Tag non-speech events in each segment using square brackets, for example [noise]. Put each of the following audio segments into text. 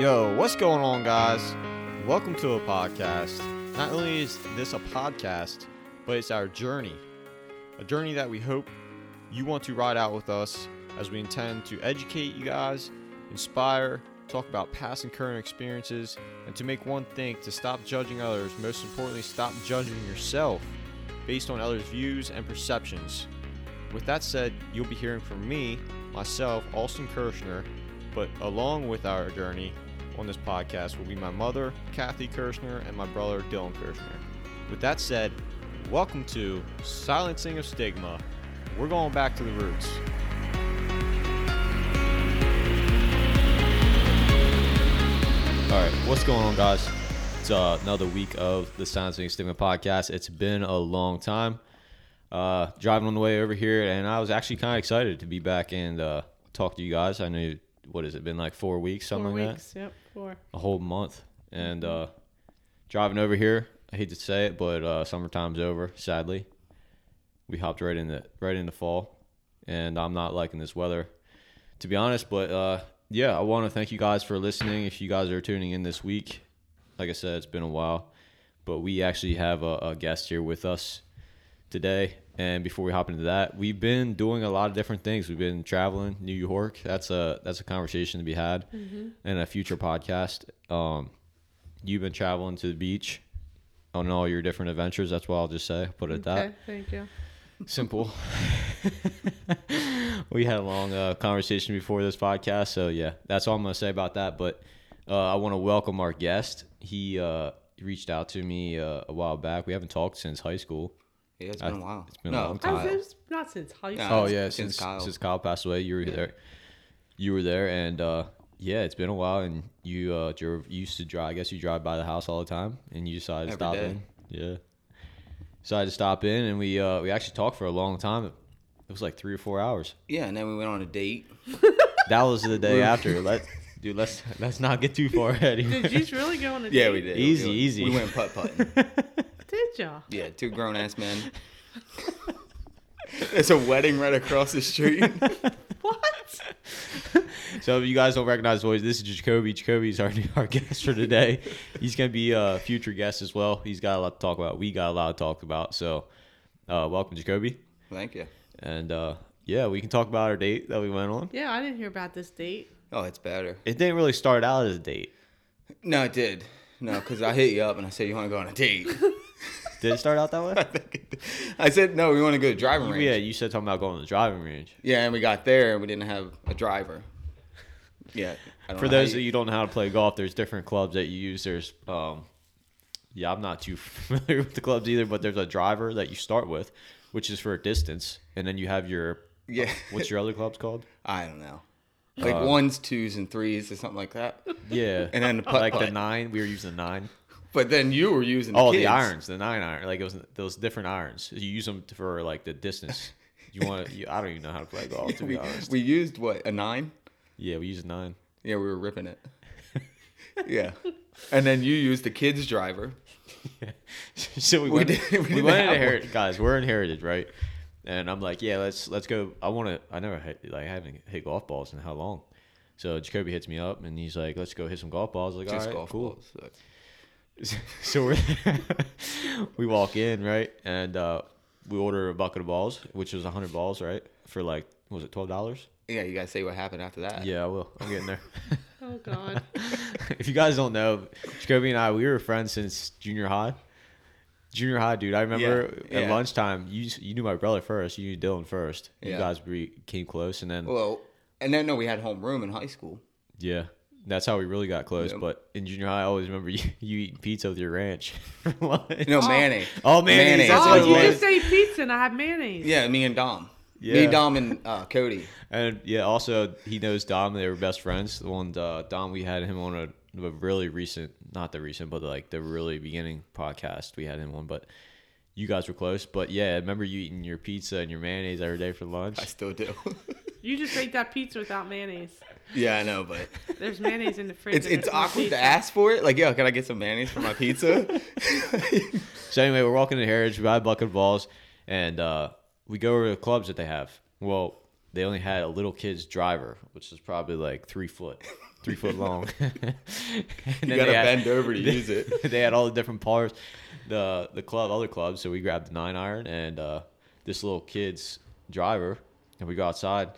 Yo, what's going on, guys? Welcome to a podcast. Not only is this a podcast, but it's our journey. A journey that we hope you want to ride out with us as we intend to educate you guys, inspire, talk about past and current experiences, and to make one think to stop judging others, most importantly, stop judging yourself based on others' views and perceptions. With that said, you'll be hearing from me, myself, Austin Kirshner, but along with our journey on this podcast will be my mother, Kathy Kirshner, and my brother, Dylan Kirshner. With that said, welcome to Silencing of Stigma. We're going back to the roots. All right, what's going on, guys? It's uh, another week of the Silencing of Stigma podcast. It's been a long time. Uh, driving on the way over here, and I was actually kind of excited to be back and uh, talk to you guys. I knew what has it been like four weeks, something Four like weeks. Yep, a whole month, and uh, driving over here. I hate to say it, but uh, summertime's over. Sadly, we hopped right into right into fall, and I'm not liking this weather, to be honest. But uh, yeah, I want to thank you guys for listening. If you guys are tuning in this week, like I said, it's been a while, but we actually have a, a guest here with us today. And before we hop into that, we've been doing a lot of different things. We've been traveling New York. That's a that's a conversation to be had in a future podcast. Um, you've been traveling to the beach on all your different adventures. That's what I'll just say. Put it at that Okay, thank you. simple. [laughs] we had a long uh, conversation before this podcast, so yeah, that's all I'm gonna say about that. But uh, I want to welcome our guest. He uh, reached out to me uh, a while back. We haven't talked since high school. Yeah, it's I- been a while. it's been a no, long time. was not since high Yeah. Oh yeah, since since Kyle. since Kyle passed away, you were there. You were there, and uh, yeah, it's been a while. And you uh, drove, you used to drive. I guess you drive by the house all the time, and you decided to Every stop day. in. Yeah, decided to stop in, and we uh, we actually talked for a long time. It was like three or four hours. Yeah, and then we went on a date. That was the day [laughs] after. Let dude, let's let's not get too far ahead. [laughs] here. [laughs] Did you really go on a Yeah, date? we did. Easy, we, easy. We went putt putting. [laughs] Did ya? yeah, two grown ass men. There's a wedding right across the street. What? So if you guys don't recognize his voice, this is Jacoby. Jacoby's our our guest for today. He's gonna be a future guest as well. He's got a lot to talk about. We got a lot to talk about. So, uh, welcome, Jacoby. Thank you. And uh, yeah, we can talk about our date that we went on. Yeah, I didn't hear about this date. Oh, it's better. It didn't really start out as a date. No, it did. No, because I hit you up and I said you want to go on a date. [laughs] Did it start out that [laughs] I way? think it did. I said no, we want to go to driving range. yeah, you said something about going to the driving range. Yeah, and we got there and we didn't have a driver. Yeah. For those of you don't know how to play golf, there's different clubs that you use. There's, um, yeah, I'm not too [laughs] familiar with the clubs either, but there's a driver that you start with, which is for a distance, and then you have your, Yeah. what's your other clubs called? I don't know. Like Uh, ones, twos, and threes or something like that. Yeah, And then the putt like the nine. We were using the nine. But then you were using the Oh, the irons, the nine iron. Like it was those different irons. You use them for like the distance. [laughs] You want to? I don't even know how to play golf to be honest. we used what a nine. yeah, we used a nine. Yeah, we were ripping it. [laughs] yeah, and then you used the kids driver. Yeah. [laughs] so we We went. did- we we went Heritage, guys. We're in Heritage, right? And I'm like, yeah, let's let's go. I want to. I never hit, like I haven't hit golf balls in how long. So Jacoby hits me up and he's like, let's go hit some golf balls. Like, Just all right, golf cool. balls. So- [laughs] so we're [laughs] we walk in right and uh, we order a bucket of balls which was 100 balls right for like what was it $12 Yeah, you gotta say what happened after that. yeah i will i'm getting there [laughs] Oh God. if you guys don't know jacoby and i we were friends since junior high junior high dude i remember Yeah, at yeah. lunchtime you you knew my brother first you knew dylan first you Yeah. guys became close and then Well, and then no, we had homeroom in high school. yeah that's how we really got close Yeah. but in junior high i always remember [laughs] you, you eating pizza with your ranch. [laughs] No Oh. mayonnaise. Oh, mayonnaise, that's oh, you was. just ate pizza and I had mayonnaise. Yeah, me and Dom. Yeah. Me, Dom, and uh, Cody. And yeah, also he knows Dom. They were best friends. The one uh, Dom, we had him on a, a really recent, not the recent, but like the really beginning podcast. We had in one, but you guys were close. But yeah, I remember you eating your pizza and your mayonnaise every day for lunch. I still do. [laughs] You just ate that pizza without mayonnaise. yeah, I know, but There's mayonnaise in the fridge. it's it's awkward pizza. to ask for it. Like, yo, can I get some mayonnaise for my pizza? [laughs] So anyway, we're walking to Heritage. We buy a bucket of balls, and uh, we go over to the clubs that they have. Well, they only had a little kid's driver, which is probably like three foot. Three foot long. [laughs] You gotta they had- bend over to they- use it. [laughs] they had all the different parts, the the club, other clubs. So we grabbed the nine iron and uh, this little kid's driver, and we go outside.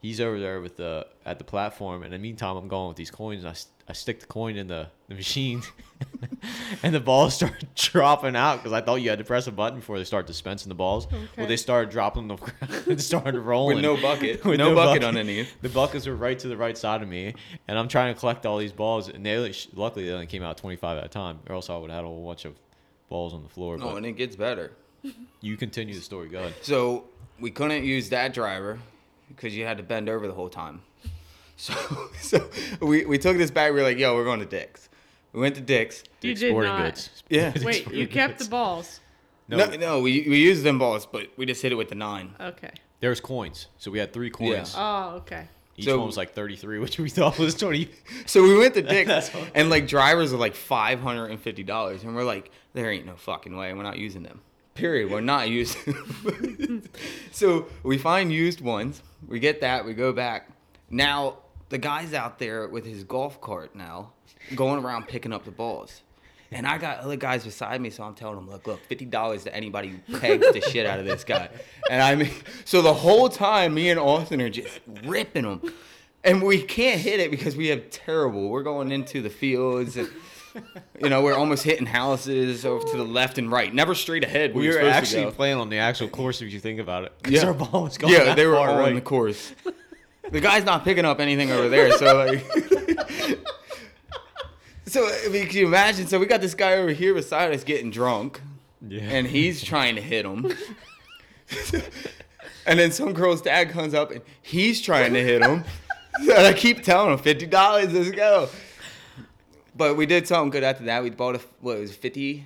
He's over there with the at the platform, and in the meantime, I'm going with these coins. And I stick the coin in the, the machine, [laughs] and the balls start [laughs] dropping out because I thought you had to press a button before they start dispensing the balls. Well, they started dropping them on the [laughs] ground and started rolling With no bucket. With no, bucket, on underneath. The buckets were right to the right side of me, and I'm trying to collect all these balls. And they luckily they only came out 25 at a time, or else I would have had a whole bunch of balls on the floor. No, and it gets better. you continue the story. Go ahead. So we couldn't use that driver because you had to bend over the whole time. [laughs] So so we, we took this back. We were like, yo, we're going to Dick's. We went to Dick's. You Dick's did Sporting not. Goods. Yeah. [laughs] Wait, you kept Goods. the balls. No, No, no, we, we used them balls, but we just hit it with the nine. Okay. there's coins. So we had three coins. Oh, okay. Each So- one was like 33, which we [laughs] thought was 20. So we went to Dick's, That's and like drivers are like five hundred and fifty dollars, and we're like, there ain't no fucking way, we're not using them. Period. We're not. Them. [laughs] so we find used ones. We get that. We go back. Now the guy's out there with his golf cart now, going around picking up the balls. And I got other guys beside me, so I'm telling them, look, look, fifty dollars to anybody who pegs the shit out of this guy. And I mean, so the whole time, me and Austin are just ripping them, and we can't hit it because we have terrible. We're going into the fields, and you know, we're almost hitting houses over to the left and right, never straight ahead. We were actually playing on the actual course if you think about it. Yeah. our ball was going yeah, they were far all right. on the course. The guy's not picking up anything over there, so like. [laughs] so I mean, can you imagine? So we got this guy over here beside us getting drunk, Yeah. and he's trying to hit him. and then some girl's dad comes up and he's trying to hit him. [laughs] and I keep telling him, fifty dollars, let's go. But we did something good after that. We bought a what it was fifty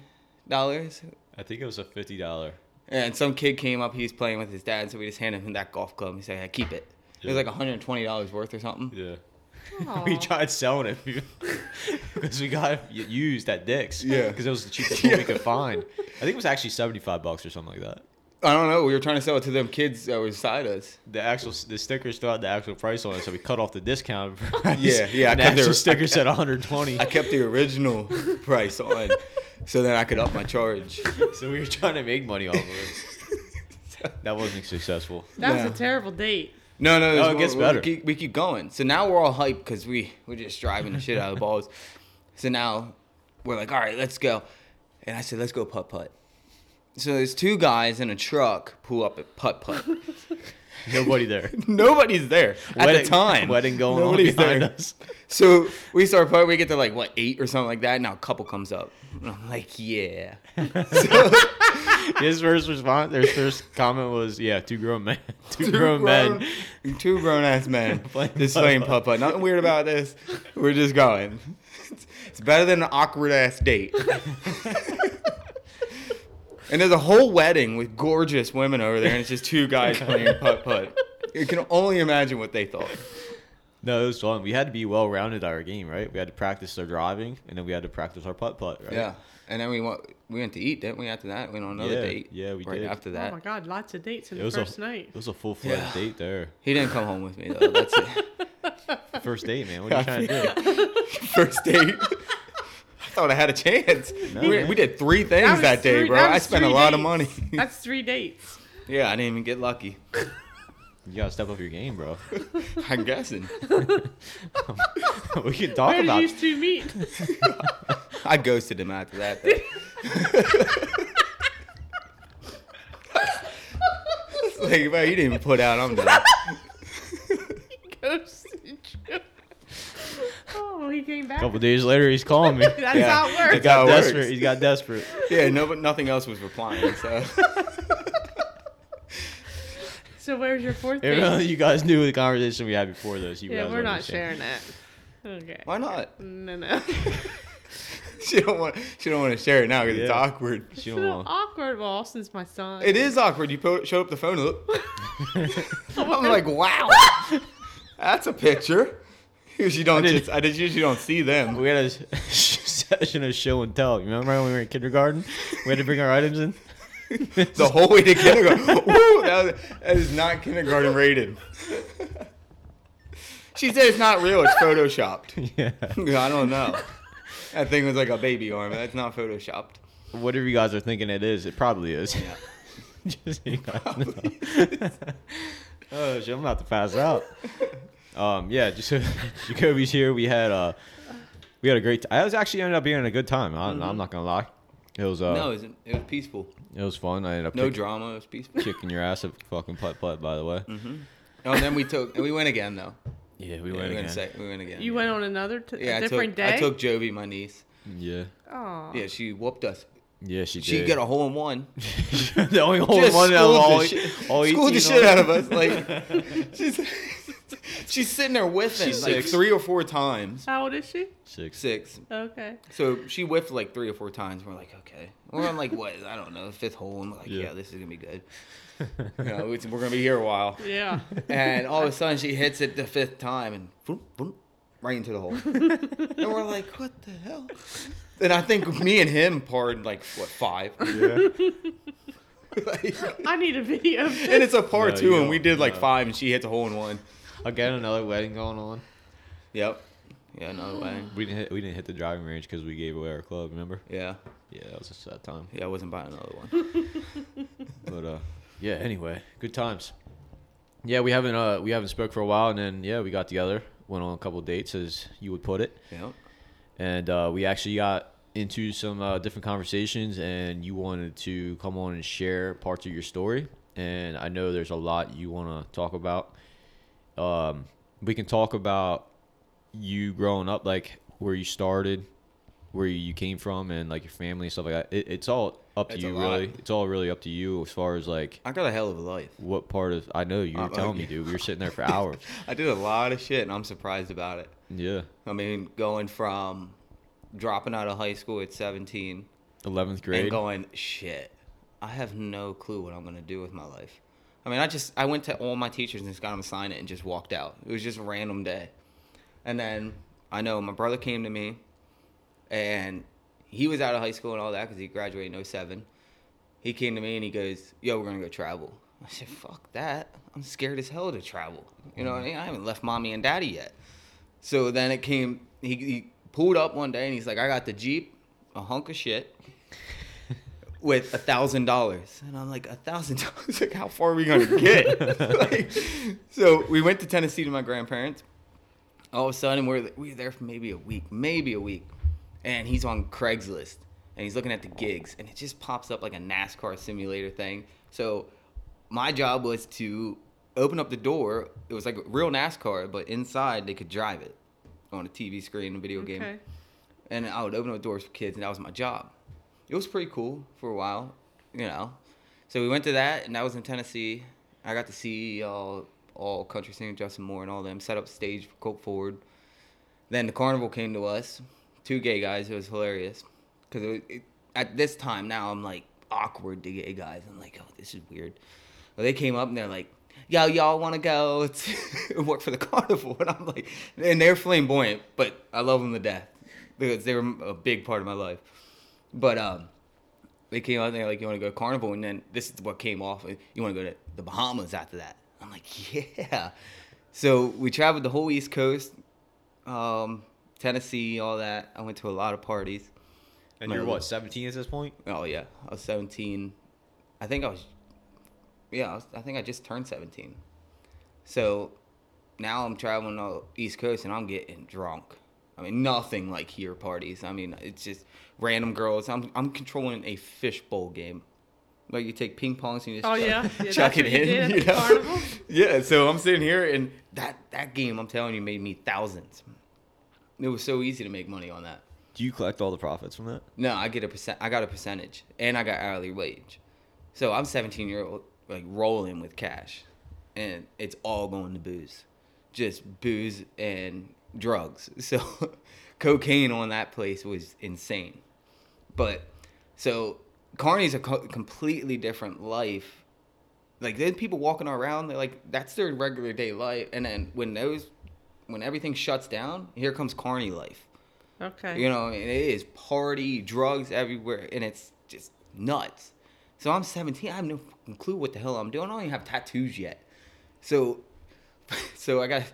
dollars. I think it was a $50. And some kid came up, he was playing with his dad, so we just handed him that golf club. He said, hey, keep it. It was Yeah. like $120 worth or something. Yeah. [laughs] Aw. We tried selling it [laughs] because we got it used at Dick's. Yeah. [laughs] Because it was the cheapest one we could find. I think it was actually 75 bucks or something like that. I don't know. We were trying to sell it to them kids that were beside us. The actual the sticker still had the actual price on it, so we cut off the discount price. [laughs] [laughs] Yeah, yeah, I And the kept actual the- [laughs] sticker said 120. I kept the original price on, so then I could up my charge. so we were trying to make money off of it. That wasn't successful. That was Yeah. a terrible date. No, no, No, there's it gets more- better. We keep, we keep going. So now we're all hyped because we we're just driving the shit out of the balls. So now we're like, all right, let's go. And I said, let's go putt putt. So there's two guys in a truck pull up at putt putt. [laughs] Nobody there. [laughs] Nobody's there at Wedding- the time. Wedding going Nobody's on behind there. us. [laughs] So we start putting. We get to like what eight or something like that. Now a couple comes up. And I'm like, yeah. His first response, their first comment was, "Yeah, two grown men, two, grown, men." two grown ass men Playing just playing putt putt. Nothing weird about this. We're just going. It's better than an awkward ass date. And there's a whole wedding with gorgeous women over there, and it's just two guys playing putt putt. You can only imagine what they thought. No, it was fun. We had to be well rounded at our game, right? We had to practice our driving, and then we had to practice our putt putt, right? Yeah. And then we went we went to eat, didn't we? After that, we went on another Yeah, date. yeah, we right did. after that, Oh my God, lots of dates in It the first a night. it was a full fledged Yeah. date there. He didn't come home with me though. That's it. [laughs] First date, man. What are you trying to do? [laughs] First date. I thought I had a chance. [laughs] No, we, we did three things was that, day, three- bro. that I spent a three lot of money. [laughs] That's three dates. yeah, I didn't even get lucky. [laughs] You gotta step up your game, bro. I'm guessing. we can talk Where did about. you two meet? I ghosted him after that. Though. Like, bro, you didn't even put out. I'm done. Ghosted you. Oh, he came back. A couple days later, he's calling me. [laughs] That's Yeah. how it He works. That's how got it desperate. works. He got desperate. Yeah, no, but nothing else was replying. So [laughs] So where's your fourth If date? you guys knew the conversation we had before this. You Yeah, we're not understand. sharing it. Okay. why not? No, no. [laughs] She don't want. She don't want to share it now because it's awkward. It's a don't little want- awkward. Well, Austin's my son. It is awkward. You po- showed up the phone. Look. I'm like, wow, that's a picture. [laughs] Usually don't didn't- just. I just usually don't see them. We had a [laughs] session of show and tell. You remember when we were in kindergarten? We had to bring our items in. [laughs] the whole way to kindergarten. Woo, that, was, that is not kindergarten rated. she said it's not real. It's photoshopped. yeah. I don't know. That thing was like a baby arm. That's not photoshopped. Whatever you guys are thinking it is, it probably is. Yeah. Just so you guys know. oh shit, I'm about to pass out. Um, yeah, just [laughs] Jacoby's here. We had uh, we had a great. T- I was actually ended up being a good time. I, I'm not gonna lie. It was uh, Mm-hmm. no, it was, it was peaceful. it was fun. I ended up No kick- drama. It was peaceful. kicking your ass at fucking putt putt. By the way, Oh, and then we took. and We went again though. yeah, we Yeah, went we again. went, sec- we went again. You went on another t- Yeah, a I different took, day. I took Jovi, my niece. Yeah, Aw. Yeah, she whooped us. yeah, she did. She got a hole in one. [laughs] the only whole Just one out of schooled all, the shit, all schooled the shit out of us. Like [laughs] she's [laughs] she's sitting there whiffing She's like six. three or four times. How old is she? Six. Six. Okay. So she whiffed like three or four times. We're like, okay. We're on like what? I don't know, fifth hole. And we're like, Yeah. yeah, this is gonna be good. [laughs] You know, it's, we're gonna be here a while. Yeah. And all of a sudden, she hits it the fifth time and boom, boom, right into the hole. [laughs] and we're like, what the hell? And I think me and him parred like what five. Yeah. Like, I need a video. of and it's a par No, two, you and don't. we did like No. five, and she hits a hole in one. Again, another wedding going on. Yep. Yeah, another wedding. We didn't hit, we didn't hit the driving range because we gave away our club. Remember? Yeah. Yeah, that was a sad time. Yeah, I wasn't buying another one. [laughs] But uh, yeah. Anyway, good times. Yeah, we haven't uh we haven't spoke for a while, and then yeah, we got together, went on a couple dates, as you would put it, Yep. and uh, we actually got into some uh, different conversations, and you wanted to come on and share parts of your story, and I know there's a lot you want to talk about. Um, we can talk about you growing up, like where you started, where you came from, and like your family and stuff like that. It, it's all up to It's you, really. It's all really up to you as far as like I got a hell of a life. what part of I know you were Uh, telling me, dude. We were sitting there for [laughs] hours. I did a lot of shit, and I'm surprised about it. yeah, I mean, going from dropping out of high school at 17 eleventh grade. and going, shit, I have no clue what I'm going to do with my life. I mean, I just, I went to all my teachers and just got them to sign it and just walked out. It was just a random day. And then I know my brother came to me and he was out of high school and all that because he graduated in 07. He came to me and he goes, yo, we're to go travel. I said, fuck that. I'm scared as hell to travel. You know what I mean? I haven't left mommy and daddy yet. So then it came, he, he pulled up one day and he's like, I got the Jeep, a hunk of shit, with a thousand dollars. And I'm like, a thousand [laughs] dollars? Like, how far are we gonna get? [laughs] like, so we went to Tennessee to my grandparents. All of a sudden, we're, we were there for maybe a week, maybe a week. And he's on Craigslist and he's looking at the gigs and it just pops up like a NASCAR simulator thing. So my job was to open up the door. It was like a real NASCAR, but inside they could drive it on a TV screen, a video game. Okay. And I would open up doors for kids, and that was my job. It was pretty cool for a while, you know. So we went to that, and that was in Tennessee. I got to see all all country singer Justin Moore and all them set up stage for Cope Forward. Then the carnival came to us, two gay guys. It was hilarious because it, it, at this time now I'm like awkward to gay guys. I'm like, oh, this is weird. Well, they came up and they're like, yo, y'all want to go to [laughs] work for the carnival? [laughs] And I'm like, and they're flamboyant, but I love them to death because they were a big part of my life. But um, they came out and they're like, you want to go to carnival? And then this is what came off. You want to go to the Bahamas after that? I'm like, yeah. So we traveled the whole East Coast, um, Tennessee, all that. I went to a lot of parties. and you're what 17 at this point? Oh yeah, I was 17. I think I was. Yeah, I, was, I think I just turned 17. So now I'm traveling the East Coast and I'm getting drunk. I mean, nothing like here parties. I mean, it's just random girls. I'm I'm controlling a fishbowl game. Like you take ping pongs and you just Oh, chuck, yeah? [laughs] Yeah, chuck it what you in. [laughs] you know? [laughs] yeah. So I'm sitting here and that that game, I'm telling you, made me thousands. It was so easy to make money on that. Do you collect all the profits from that? No, I get a percent. I got a percentage, and I got hourly wage. So I'm 17 year old, like rolling with cash, and it's all going to booze, just booze and drugs. [laughs] So cocaine on that place was insane. But so carny's a co- completely different life. Like there's people walking around, they're like that's their regular day life, and then when those, when everything shuts down, here comes Carney life. Okay. You know, and it is party, drugs everywhere, and it's just nuts. So I'm 17. I have no fucking clue what the hell I'm doing. I don't even have tattoos yet. So, [laughs] so I got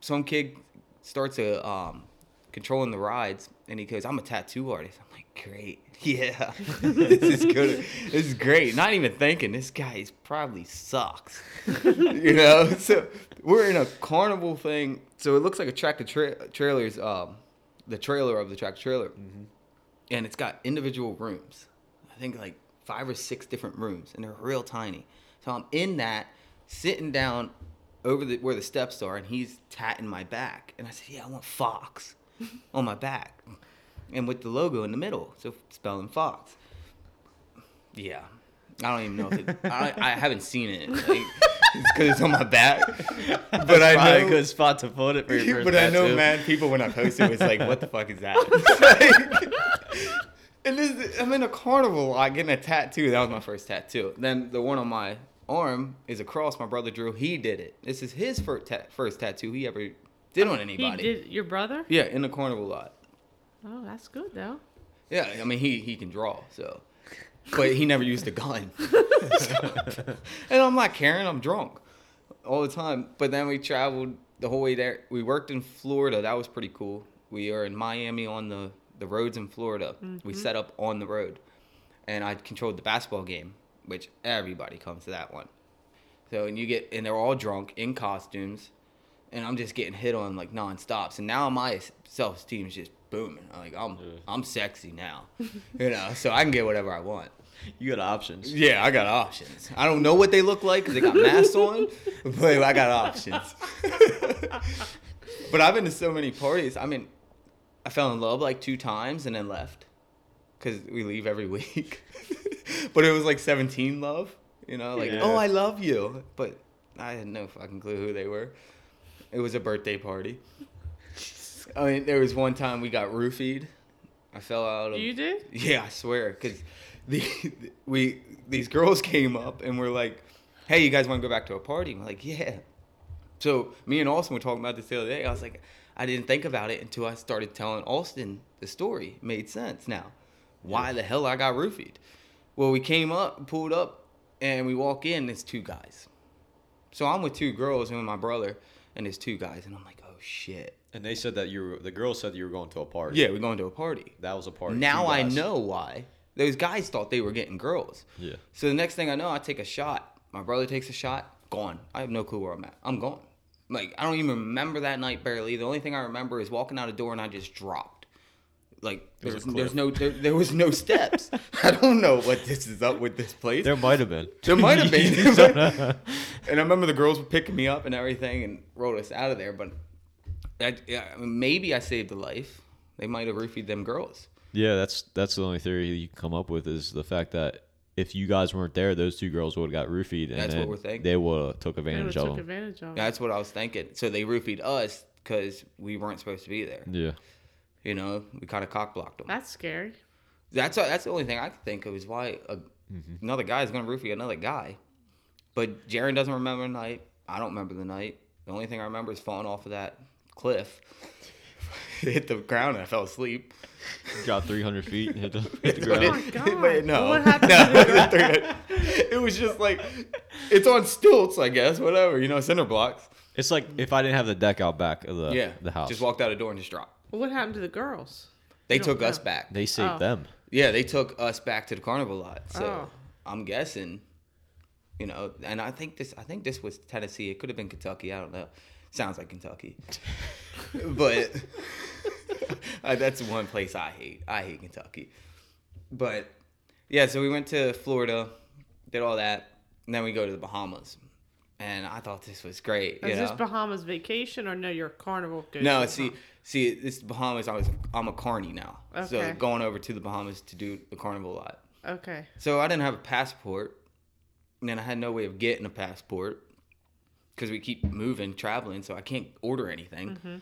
some kid starts a um, controlling the rides, and he goes, "I'm a tattoo artist." I'm like, "Great, [laughs] yeah, [laughs] this is good. This is great." Not even thinking this guy is probably sucks, [laughs] you know. So we're in a carnival thing. So it looks like a tractor tra- trailers, um, the trailer of the tractor trailer, and it's got individual rooms. I think like five or six different rooms, and they're real tiny. So I'm in that, sitting down over the where the steps are, and he's tatting my back, and I said, "Yeah, I want Fox [laughs] on my back, and with the logo in the middle, so spelling Fox." Yeah, I don't even know if it. [laughs] I, I haven't seen it. Like, it's because it's on my back, [laughs] but I know. a good spot to put it for your first but I know, tattoo. man, people when I post it was like, "What the fuck is that?" Like, and this, I'm in a carnival, like getting a tattoo. That was my first tattoo. Then the one on my arm is a cross my brother drew. He did it. This is his first ta- first tattoo he ever did on anybody. He did your brother? Yeah, in the carnival lot. Oh, that's good though. Yeah, I mean he he can draw, so but he never used a gun. [laughs] and I'm not caring, I'm drunk all the time. But then we traveled the whole way there. We worked in Florida. That was pretty cool. We are in Miami on the the roads in Florida. We mm-hmm. set up on the road. And I controlled the basketball game, which everybody comes to that one. So and you get and they're all drunk in costumes, and I'm just getting hit on like nonstop. So now my self esteem is just booming. I'm like I'm I'm sexy now, [laughs] you know. So I can get whatever I want. You got options. Yeah, I got options. I don't know what they look like because they got masks on, but I got options. [laughs] but I've been to so many parties. I mean, I fell in love like two times and then left because we leave every [laughs] week. but it was like 17 love, you know, like, Yeah. oh, I love you. But I had no fucking clue who they were. It was a birthday party. I mean, there was one time we got roofied. I fell out of. You did? Yeah, I swear, because the [laughs] we these girls came up and were like, "Hey, you guys want to go back to a party?" I'm like, "Yeah." So me and Austin were talking about this the other day. I was like, I didn't think about it until I started telling Austin the story. It made sense now. Why the hell I got roofied? Well, we came up, pulled up, and we walk in. It's two guys. So I'm with two girls and with my brother, and there's two guys, and I'm like, oh shit. And they said that you were, the girl said you were going to a party. Yeah, we're going to a party. That was a party. Now I know why. Those guys thought they were getting girls. Yeah. So the next thing I know, I take a shot. My brother takes a shot. Gone. I have no clue where I'm at. I'm gone. Like I don't even remember that night barely. The only thing I remember is walking out a door and I just dropped. Like there was there's, a there's cliff. no there, there was no steps. [laughs] [laughs] I don't know what this is up with this place. There might have been. There might have been. [laughs] and I remember the girls were picking me up and everything and rolled us out of there. But I, yeah, mean, maybe I saved a life. They might have roofied them girls. yeah, that's that's the only theory you can come up with is the fact that if you guys weren't there, those two girls would have got roofied, and That's what we're thinking. they would have took They advantage took of them. advantage of it. That's what I was thinking. So they roofied us because we weren't supposed to be there. Yeah. You know, we kind of cock blocked them. That's scary. That's that's the only thing I can think of is why a, mm-hmm. another guy is gonna roofie another guy. But Jaron doesn't remember the night. I don't remember the night. The only thing I remember is falling off of that cliff, [laughs] hit the ground, and I fell asleep. Got 300 feet and hit the, hit the [laughs] But ground. Oh my it- God. but no, What [laughs] happened no, to it wasn't 300. it was just like it's on stilts, I guess. Whatever, you know, cinder blocks. It's like if I didn't have the deck out back of the yeah, the house. Just walked out a door and just dropped. Well, what happened to the girls? They You don't took us back. They saved Oh. them. Yeah, they took us back to the carnival lot. So Oh. I'm guessing, you know, and I think this I think this was Tennessee. It could have been Kentucky. I don't know. Sounds like Kentucky. [laughs] but [laughs] uh, that's one place I hate. I hate Kentucky. But yeah, so we went to Florida, did all that, and then we go to the Bahamas. And I thought this was great. You Is this know? Bahamas vacation or no? Your carnival. goes No, see, see, this Bahamas. I was, I'm a carny now, so going over to the Bahamas to do the carnival lot. Okay. So I didn't have a passport, and then I had no way of getting a passport because we keep moving, traveling, so I can't order anything. Mm-hmm.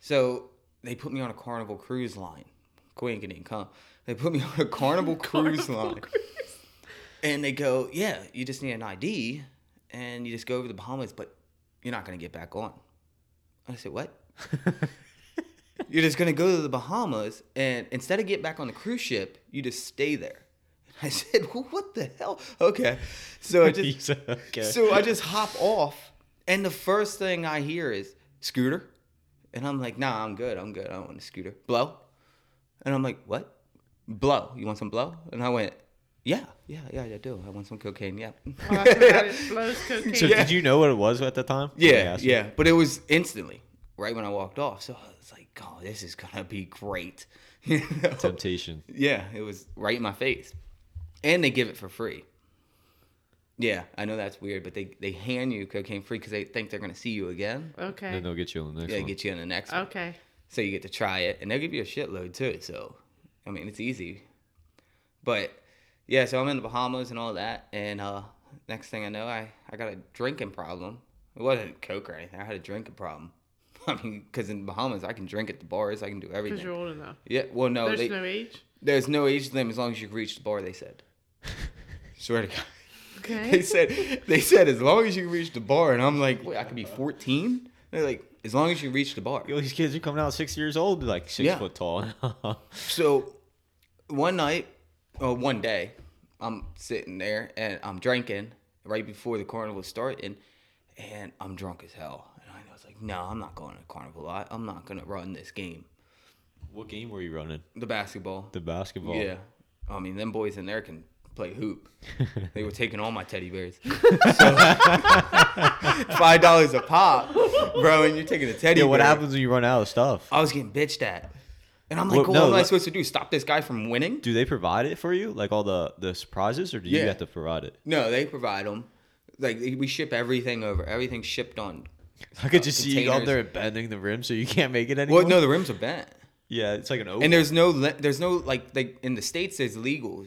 So they put me on a Carnival cruise line. Queen didn't come. They put me on a Carnival [laughs] cruise line, and they go, "Yeah, you just need an ID, and you just go over to the Bahamas, but you're not gonna get back on." I said, "What?" [laughs] You're just gonna go to the Bahamas, and instead of get back on the cruise ship, you just stay there. [laughs] I said, well, "What the hell?" Okay, so I just [laughs] okay. so I just hop off, and the first thing I hear is Scooter. And I'm like, nah, I'm good. I'm good. I don't want a scooter. Blow. And I'm like, what? Blow. You want some blow? And I went, yeah, yeah, yeah, I do. I want some cocaine. Yeah. Oh, that's about it. Blows [laughs] cocaine. So did you know what it was at the time? Yeah, yeah, you? But it was instantly, right when I walked off. So I was like, oh, this is gonna be great. [laughs] You know? Temptation. Yeah, it was right in my face. And they give it for free. Yeah, I know that's weird, but they, they hand you cocaine free because they think they're gonna see you again. Okay. Then they'll get you on the next Yeah, one. get you on the next one. Okay. So you get to try it, and they'll give you a shitload too. So, I mean, it's easy. But yeah, so I'm in the Bahamas and all that, and uh, next thing I know, I I got a drinking problem. It wasn't coke or anything. I had a drinking problem. [laughs] I mean, because in Bahamas, I can drink at the bars. I can do everything. Because you're old enough. Yeah. Well, no, There's they, no age. there's no age limit as long as you reach the bar. They said. [laughs] Swear to God. Okay. They said they said as long as you reach the bar, and I'm like, wait, I could be 14. They're like, as long as you reach the bar. Yo, these kids are coming out six years old, like six Yeah. foot tall. [laughs] So one night, or one day, I'm sitting there and I'm drinking right before the carnival starting, and I'm drunk as hell. And I was like, no, I'm not going to the carnival. I, I'm not gonna run this game. what game were you running? The basketball. The basketball. Yeah. I mean, them boys in there can play hoop. [laughs] they were taking all my teddy bears. [laughs] So, [laughs] Five dollars a pop, bro, and you're taking a teddy Yeah. What bear. happens when you run out of stuff? I was getting bitched at. And I'm like, Well, well, what am I supposed to do? Stop this guy from winning? Do they provide it for you, like all the the surprises, or do you have to provide it? No, they provide them. Like we ship everything over. Everything's shipped on. I could uh, just see you up there bending the rim so you can't make it anymore. Well, no, the rims are bent, Yeah, it's like an oval. and there's no, there's no like, like in the states, it's legal,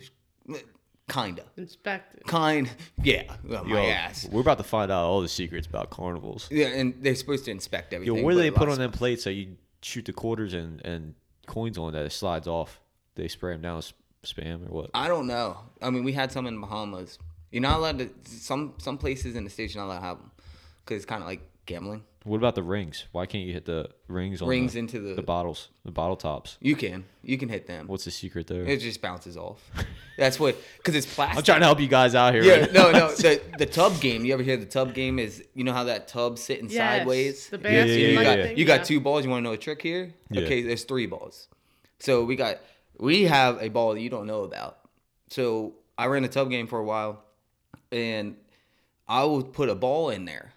kinda, Inspected. kind, yeah, well, my Yo, ass. We're about to find out all the secrets about carnivals. Yeah, and they're supposed to inspect everything. Yo, everything. where do they put on of them plates that you shoot the quarters and, and coins on that it slides off? They spray them down spam or what? I don't know. I mean, we had some in the Bahamas. You're not allowed to. Some some places in the states you're not allowed to have them because it's kind of like gambling. What about the rings? Why can't you hit the rings on Rings the, into the- the bottles, the bottle tops? You can you can hit them. What's the secret there? It just bounces off. That's what because it's [laughs] plastic. I'm trying to help you guys out here. Yeah, right no, no. [laughs] The the tub game. You ever hear the tub game? Is you know how that tub's sitting Yes, sideways? the yeah, basket yeah, you yeah, got yeah. thing, you got two balls. You want to know a trick here? Yeah. Okay, there's three balls. So we got we have a ball that you don't know about. So I ran a tub game for a while, and I would put a ball in there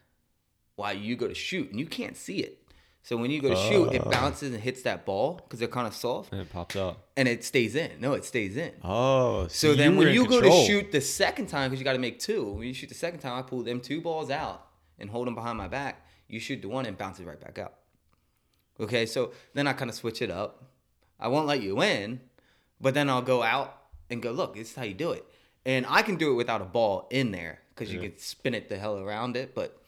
while you go to shoot, and you can't see it. So when you go to shoot, it oh. bounces and hits that ball because they're kind of soft, And it pops out. and it stays in. No, it stays in. Oh, So see, then were when in you go to shoot the second time, because you got to make two, when you shoot the second time, I pull them two balls out and hold them behind my back. You shoot the one and bounce it right back out. Okay, so then I kind of switch it up. I won't let you in, but then I'll go out and go, look, this is how you do it. And I can do it without a ball in there because you can spin it the hell around it, but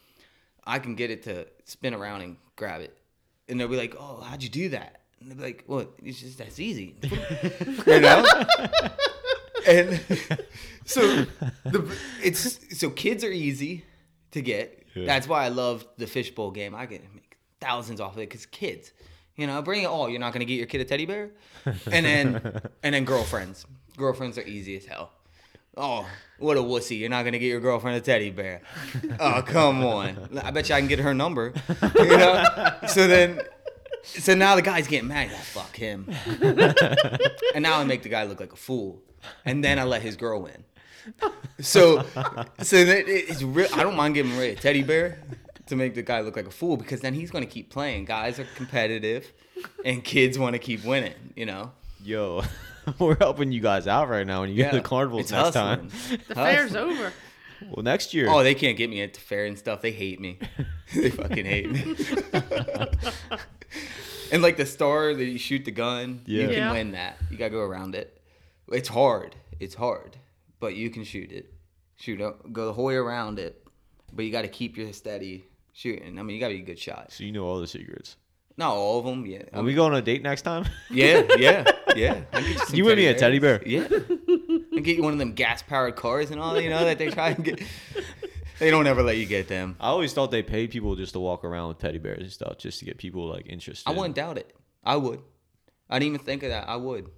I can get it to spin around and grab it. And they'll be like, oh, how'd you do that? And they'll be like, well, it's just that's easy. [laughs] you know? [laughs] and [laughs] so the it's so kids are easy to get. Yeah. That's why I love the fishbowl game. I can make thousands off of it because kids, you know, bring it all. You're not gonna get your kid a teddy bear, and then and then girlfriends. Girlfriends are easy as hell. Oh, what a wussy! You're not gonna get your girlfriend a teddy bear. Oh, come on! I bet you I can get her number. You know. So then, so now the guy's getting mad. Like, Fuck him. and now I make the guy look like a fool, and then I let his girl win. So, so it's real. I don't mind giving Ray a teddy bear to make the guy look like a fool because then he's gonna keep playing. Guys are competitive, and kids want to keep winning. You know. Yo, [laughs] we're helping you guys out right now when you get to the carnivals next hustling. time. [laughs] The Hustling. fair's over. Well, next year. Oh, they can't get me at the fair and stuff. They hate me. [laughs] they fucking hate me. and like the star that you shoot the gun, you can Yeah. win that. You gotta go around it. It's hard. It's hard, but you can shoot it. Shoot up, go the whole way around it, but you got to keep your steady shooting. I mean, you got to be a good shot. so you know all the secrets. Not all of them, yeah. Are we going on a date next time? [laughs] yeah, yeah, yeah. I'll get some You win me a bears. teddy bear. Yeah. And get you one of them gas powered cars and all, you know, that they try and get. They don't ever let you get them. I always thought they paid people just to walk around with teddy bears and stuff, just to get people like interested. I wouldn't doubt it. I would. I didn't even think of that. I would.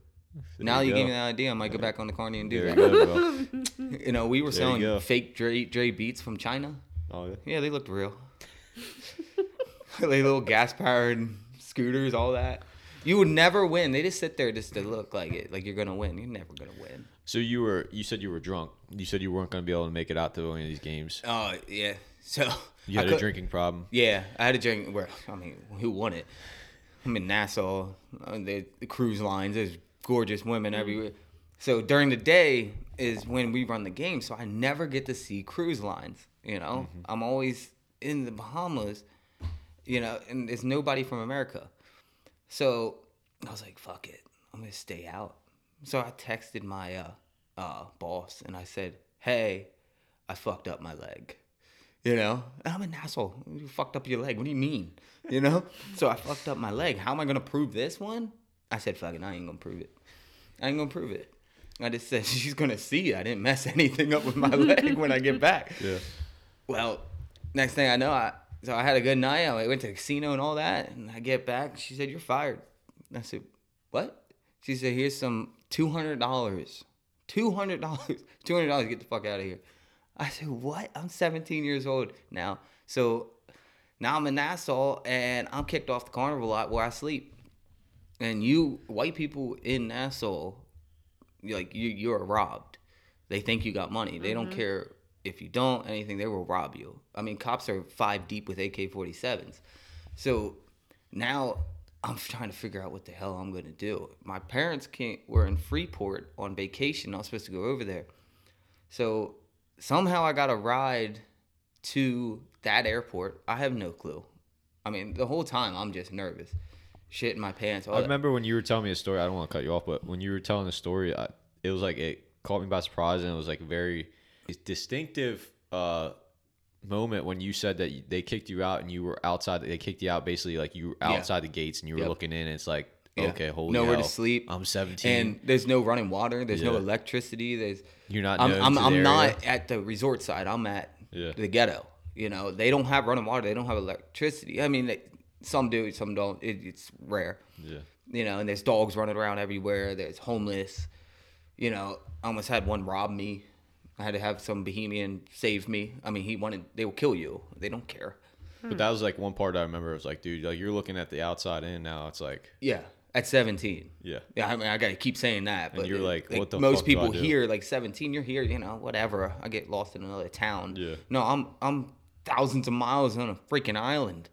now you go. give me that idea, I might go back on the carny and do There you that. go, bro. [laughs] You know, we were There you selling go. fake Dre, Dre beats from China. Oh, yeah. Yeah, they looked real. [laughs] they little gas powered scooters, all that. You would never win. They just sit there just to look like it, like you're gonna win. You're never gonna win. So you were you said you were drunk. You said you weren't to be able to make it out to any of these games. Oh yeah. So You I had a could- drinking problem. Yeah, I had a drink. Where I mean, who won it? I'm in Nassau. uh, The, the cruise lines. There's gorgeous women everywhere. So during the day is when we run the game. So I never get to see cruise lines. You know, I'm always in the Bahamas. You know, and there's nobody from America. So I was like, "Fuck it, I'm gonna stay out." So I texted my uh, uh, boss and I said, "Hey, I fucked up my leg." You know, And I'm an asshole. You fucked up your leg. What do you mean? You know? so I fucked up my leg. How am I gonna prove this one? I said, "Fuck it, I ain't gonna prove it. I ain't gonna prove it." I just said [laughs] she's gonna see. I didn't mess [laughs] anything up with my leg when I get back. Yeah. Well, next thing I know, I so I had a good night. I went to the casino and all that, and I get back. She said, "You're fired." I said, "What?" She said, "Here's some two hundred dollars. Two hundred dollars. Two hundred dollars. Get the fuck out of here." I said, "What?" I'm 17 years old now, so now I'm in Nassau, and I'm kicked off the carnival lot where I sleep. And you, white people in Nassau, like you, you're robbed. They think you got money. They don't mm-hmm. care if you don't anything. They will rob you. I mean, cops are five deep with AK-47s. So now I'm [laughs] trying to figure out what the hell I'm gonna do. My parents can't. Were in Freeport on vacation. I was supposed to go over there. So somehow I got a ride to that airport. I have no clue. I mean, the whole time I'm just nervous, shit in my pants. I that. remember when you were telling me a story. I don't want to cut you off, but when you were telling the story, I, it was like it caught me by surprise, and it was like very distinctive uh, moment when you said that they kicked you out and you were outside. They kicked you out basically like you were Yeah. outside the gates and you were Yep. looking in. And it's like Yeah. okay, holy Nowhere to sleep. I'm 17. and there's no running water. There's no electricity. There's You're not I'm I'm, I'm not at the resort side. I'm at Yeah. the ghetto. You know, they don't have running water. They don't have electricity. I mean, they, some do, some don't. It, it's rare. yeah. You know, and there's dogs running around everywhere. There's homeless. You know, I almost had one rob me. I had to have some Bahamian save me. I mean, he wanted. They will kill you. They don't care. But that was like one part I remember. It was like, dude, like you're looking at the outside in now. It's like, Yeah, at 17. yeah, Yeah, I mean, I gotta keep saying that, but you're it- like, what the most fuck do I people do? here, like 17, you're here, you know, whatever. I get lost in another town. Yeah. No, I'm I'm thousands of miles on a freaking island,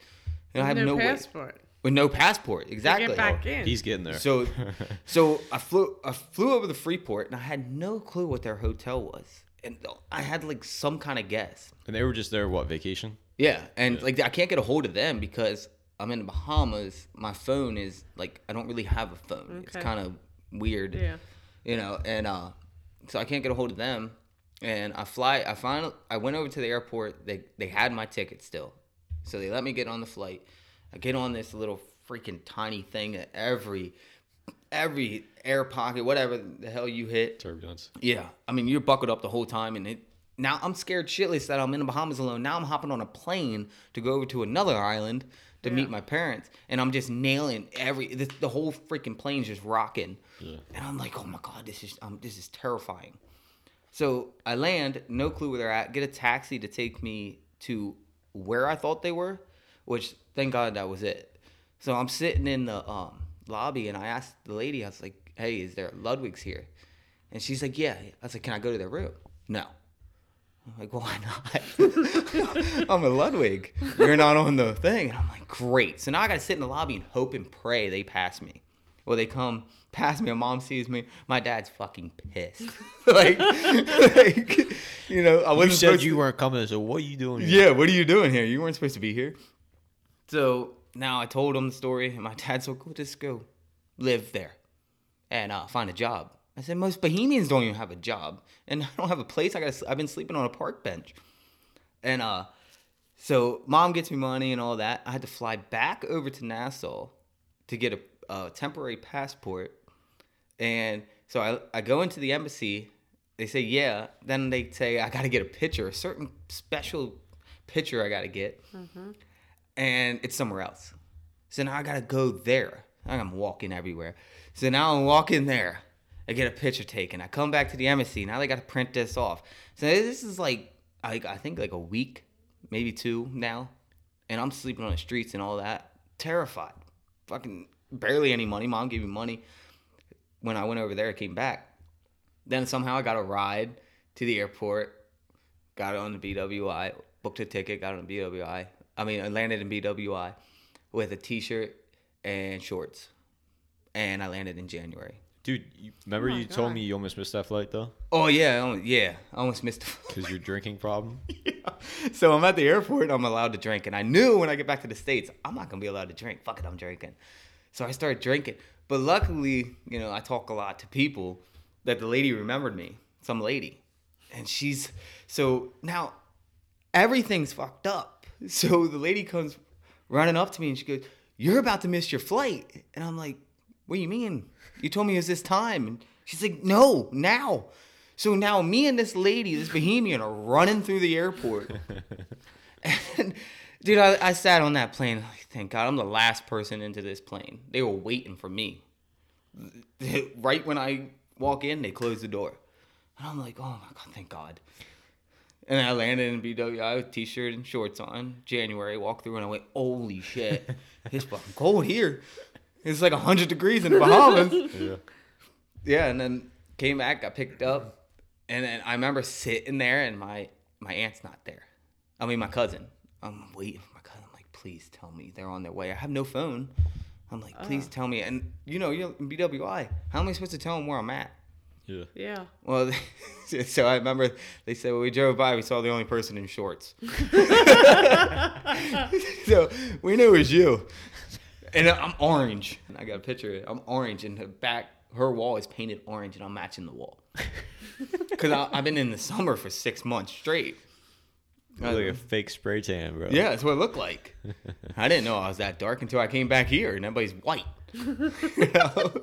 and I have no, no, way passport. with no passport. Exactly. Get back oh, in. he's getting there. So, [laughs] so I flew I flew over the Freeport, and I had no clue what their hotel was, and I had like some kind of guess. and they were just there, what vacation? Yeah, and like I can't get a hold of them because I'm in the Bahamas. My phone is like I don't really have a phone. It's kind of weird. Yeah. You know, and uh so I can't get a hold of them. And I fly I finally I went over to the airport. They they had my ticket still. So they let me get on the flight. I get on this little freaking tiny thing that every every air pocket, whatever the hell you hit, Turbulence. yeah, I mean you're buckled up the whole time, and it. Now I'm scared shitless that I'm in the Bahamas alone. Now I'm hopping on a plane to go over to another island to meet my parents, and I'm just nailing every the, the whole freaking plane's just rocking, Yeah. and I'm like, oh my god, this is um, this is terrifying. So I land, no clue where they're at. Get a taxi to take me to where I thought they were, which thank God that was it. So I'm sitting in the um, lobby and I asked the lady, I was like, "Hey, is there Ludwig's here?" And she's like, "Yeah." I was like, "Can I go to their room?" No. I'm like, why not? [laughs] I'm a Ludwig. You're not on the thing. And I'm like, great. So now I got to sit in the lobby and hope and pray they pass me. Well, they come past me. My mom sees me. My dad's fucking pissed. [laughs] like, like, you know, I wasn't You said you to- weren't coming, so what are you doing? Here? yeah, what are you doing here? You weren't supposed to be here. So now I told him the story, and my [laughs] dad's like, "Well, just go live there and uh, find a job." I said, "Most Bahamians don't even have a job, and [laughs] I don't have a place. I got. I've been sleeping on a park bench." And uh, so mom gets me money and all that. I had to fly back over to Nassau to get a, a temporary passport, and so I I go into the embassy. They say yeah. Then they say I got to get a picture, a certain special picture I got to get, and it's somewhere else. So now I got to go there. I'm walking everywhere. So now I'm walking there. I get a picture taken. I come back to the embassy. Now they got to print this off. So this is like, I, I think like a week, maybe two now, and I'm sleeping on the streets and all that, terrified. fucking barely any money. Mom gave me money. When I went over there, I came back. Then somehow I got a ride to the airport, got on the BWI, booked a ticket, got on the BWI. I mean, I landed in BWI with a t-shirt and shorts. And I landed in January. Dude, you, remember Oh my you told me you almost missed that flight though, Oh yeah, I almost, yeah, I almost missed. the- because your drinking problem. [laughs] yeah. so I'm at the airport I'm allowed to drink. And I knew when I get back to the States, I'm not going to be allowed to drink. Fuck it, I'm drinking. So I started drinking. But luckily, you know, I talk a lot to people that the lady remembered me, some lady. And she's, so now everything's fucked up. So the lady comes running up to me and she goes, You're about to miss your flight. And I'm like, What do you mean? You told me it was this time. And she's like, No, now. So now me and this lady, this Bahamian, are running through the airport. [laughs] and dude, I, I sat on that plane. Like, thank God, I'm the last person into this plane. They were waiting for me. [laughs] Right when I walk in, they close the door. And I'm like, oh my God, thank God. And I landed in BWI with t-shirt and shorts on. January, walked through and I went, holy shit, [laughs] it's fucking cold here. It's like 100 degrees in the Bahamas. [laughs] yeah. Yeah, and then came back, got picked up, and then I remember sitting there, and my my aunt's not there. I mean, my cousin. I'm waiting for my cousin. I'm like, please tell me they're on their way. I have no phone. I'm like, please ah. tell me. And you know, you're in BWI. How am I supposed to tell them where I'm at? Yeah. Yeah. Well, [laughs] so I remember they said when we drove by, we saw the only person in shorts. [laughs] [laughs] so we knew it was you. And I'm orange. And I got a picture. of it. I'm orange, and the back, her wall is painted orange, and I'm matching the wall. Because I've been in the summer for six months straight. You look like a uh, fake spray tan, bro. Yeah, that's what it looked like. I didn't know I was that dark until I came back here, and everybody's white. You know?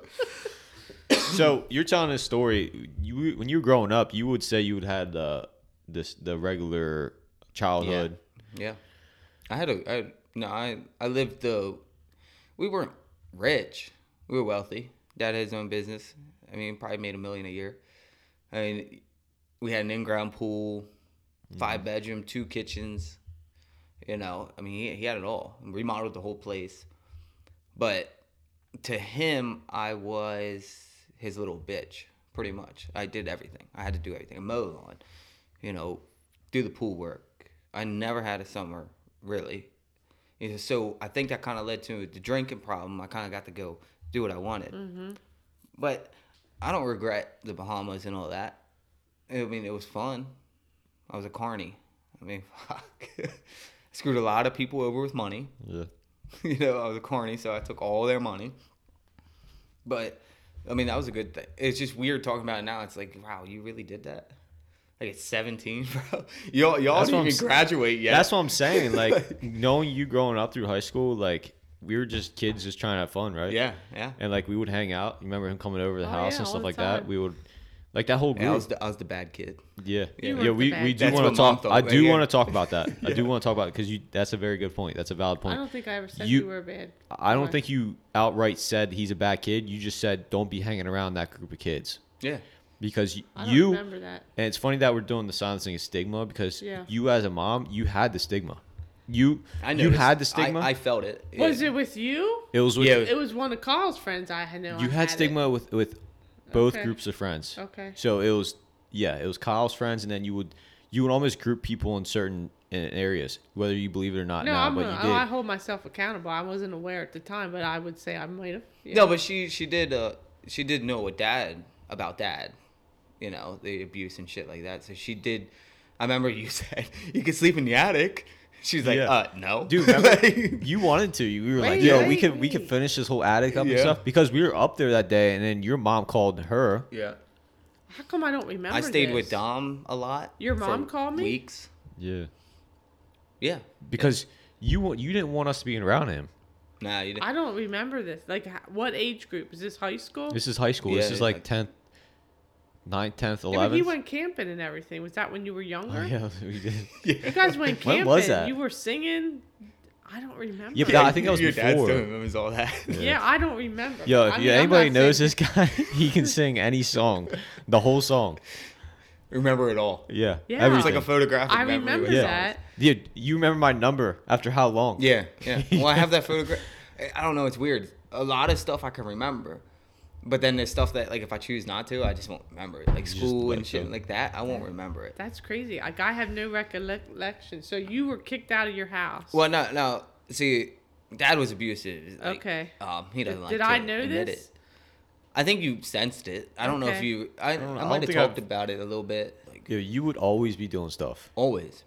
So [laughs] you're telling this story. You when you were growing up, you would say you would had the this the regular childhood. Yeah. I had a I no, I I lived the we weren't rich. We were wealthy. Dad had his own business. I mean, probably made a million a year. I mean, we had an in-ground pool, five mm-hmm. bedroom, two kitchens. You know, I mean, he, he had it all. Remodeled the whole place. But to him, I was his little bitch, pretty much. I did everything. I had to do everything. Mow the lawn, you know, do the pool work. I never had a summer, really. You so I think that kind of led to the drinking problem. I kind of got to go do what I wanted. Mm-hmm. But I don't regret the Bahamas and all that. I mean, it was fun. I was a carny. I mean, [laughs] fuck. [laughs] Screwed a lot of people over with money. Yeah. [laughs] you know, I was a carny, so I took all their money. But I mean, that was a good thing. It's just weird talking about it now. It's like, wow, you really did that? Like at 17, [laughs] bro. Y'all, y'all That's what didn't even s- graduate yet. That's what I'm saying. [laughs] Like knowing you growing up through high school, like we were just kids just trying to have fun, right? Yeah, yeah. And like we would hang out. You remember him coming over the Oh, house yeah, and stuff the like that. We would like that whole Yeah, I group. was the, I was the bad kid. Yeah, You yeah. weren't We, we do want to talk. thought, I do yeah. want to talk about that. I do want to talk about it because you. That's a very good point. That's a valid point. I don't think I ever said You- you, were bad. I don't boy. think you outright said he's a bad kid. You just said don't be hanging around that group of kids Yeah. because y- I don't you. remember that. And it's funny that we're doing the silencing of stigma because Yeah. you, as a mom, you had the stigma. You I you had the stigma. I, I felt it. Was it with you? it was with, Yeah, It was one of Carl's friends. I had no. you I had it. stigma with with both Okay. groups of friends. Okay. So it was yeah, it was Kyle's friends, and then you would you would almost group people in certain in areas, whether you believe it or not No, now, I'm but a, you did. I hold myself accountable. I wasn't aware at the time, but I would say I might have. Yeah. No, but she she did uh she did know what dad about dad, you know the abuse and shit like that. So she did. I remember you [laughs] said you could sleep in the attic. She's like, Yeah. uh, no, Dude, remember, [laughs] you wanted to. You we were like, Wait, yo, we wait, could we could wait. finish this whole attic up and Yeah. stuff because we were up there that day, and then your mom called her. yeah. How come I don't remember? I stayed this? with Dom a lot. Your for mom called me? Weeks. Yeah, Yeah. because you wa- you didn't want us to be around him. Nah, you didn't. I don't remember this. Like, h- what age group is this? High school? This is high school. this Yeah, is like like- tenth, 9th, tenth, Yeah, but he went camping and everything. Was that when you were younger? Oh yeah, [laughs] we did. You guys went camping. [laughs] When was that? You were singing. I don't remember. Yeah, but I think that was your dad before. still remembers all that. Yeah, I don't remember. Yo, I if mean, you, I'm anybody knows saying- this guy, [laughs] he can sing any song, the whole song. Remember it all. Yeah, Yeah. It's everything. like a photographic I memory. remember Yeah. that. Dude, you remember my number after how long? Yeah, yeah. Well, I have that photograph. I- I don't know. It's weird. A lot of stuff I can remember, but then there's stuff that like if I choose not to, I just won't remember it. Like just school let and it shit go. like that, I won't remember it. That's crazy. Like I have no recollection. So you were kicked out of your house. Well, no, no. See, dad was abusive. like, Okay. Um, he doesn't Did- like did to I know admit this? it. I think you sensed it. I don't know if you. I, I. I might have talked I've- about it a little bit. Like Yeah, you would always be doing stuff. always.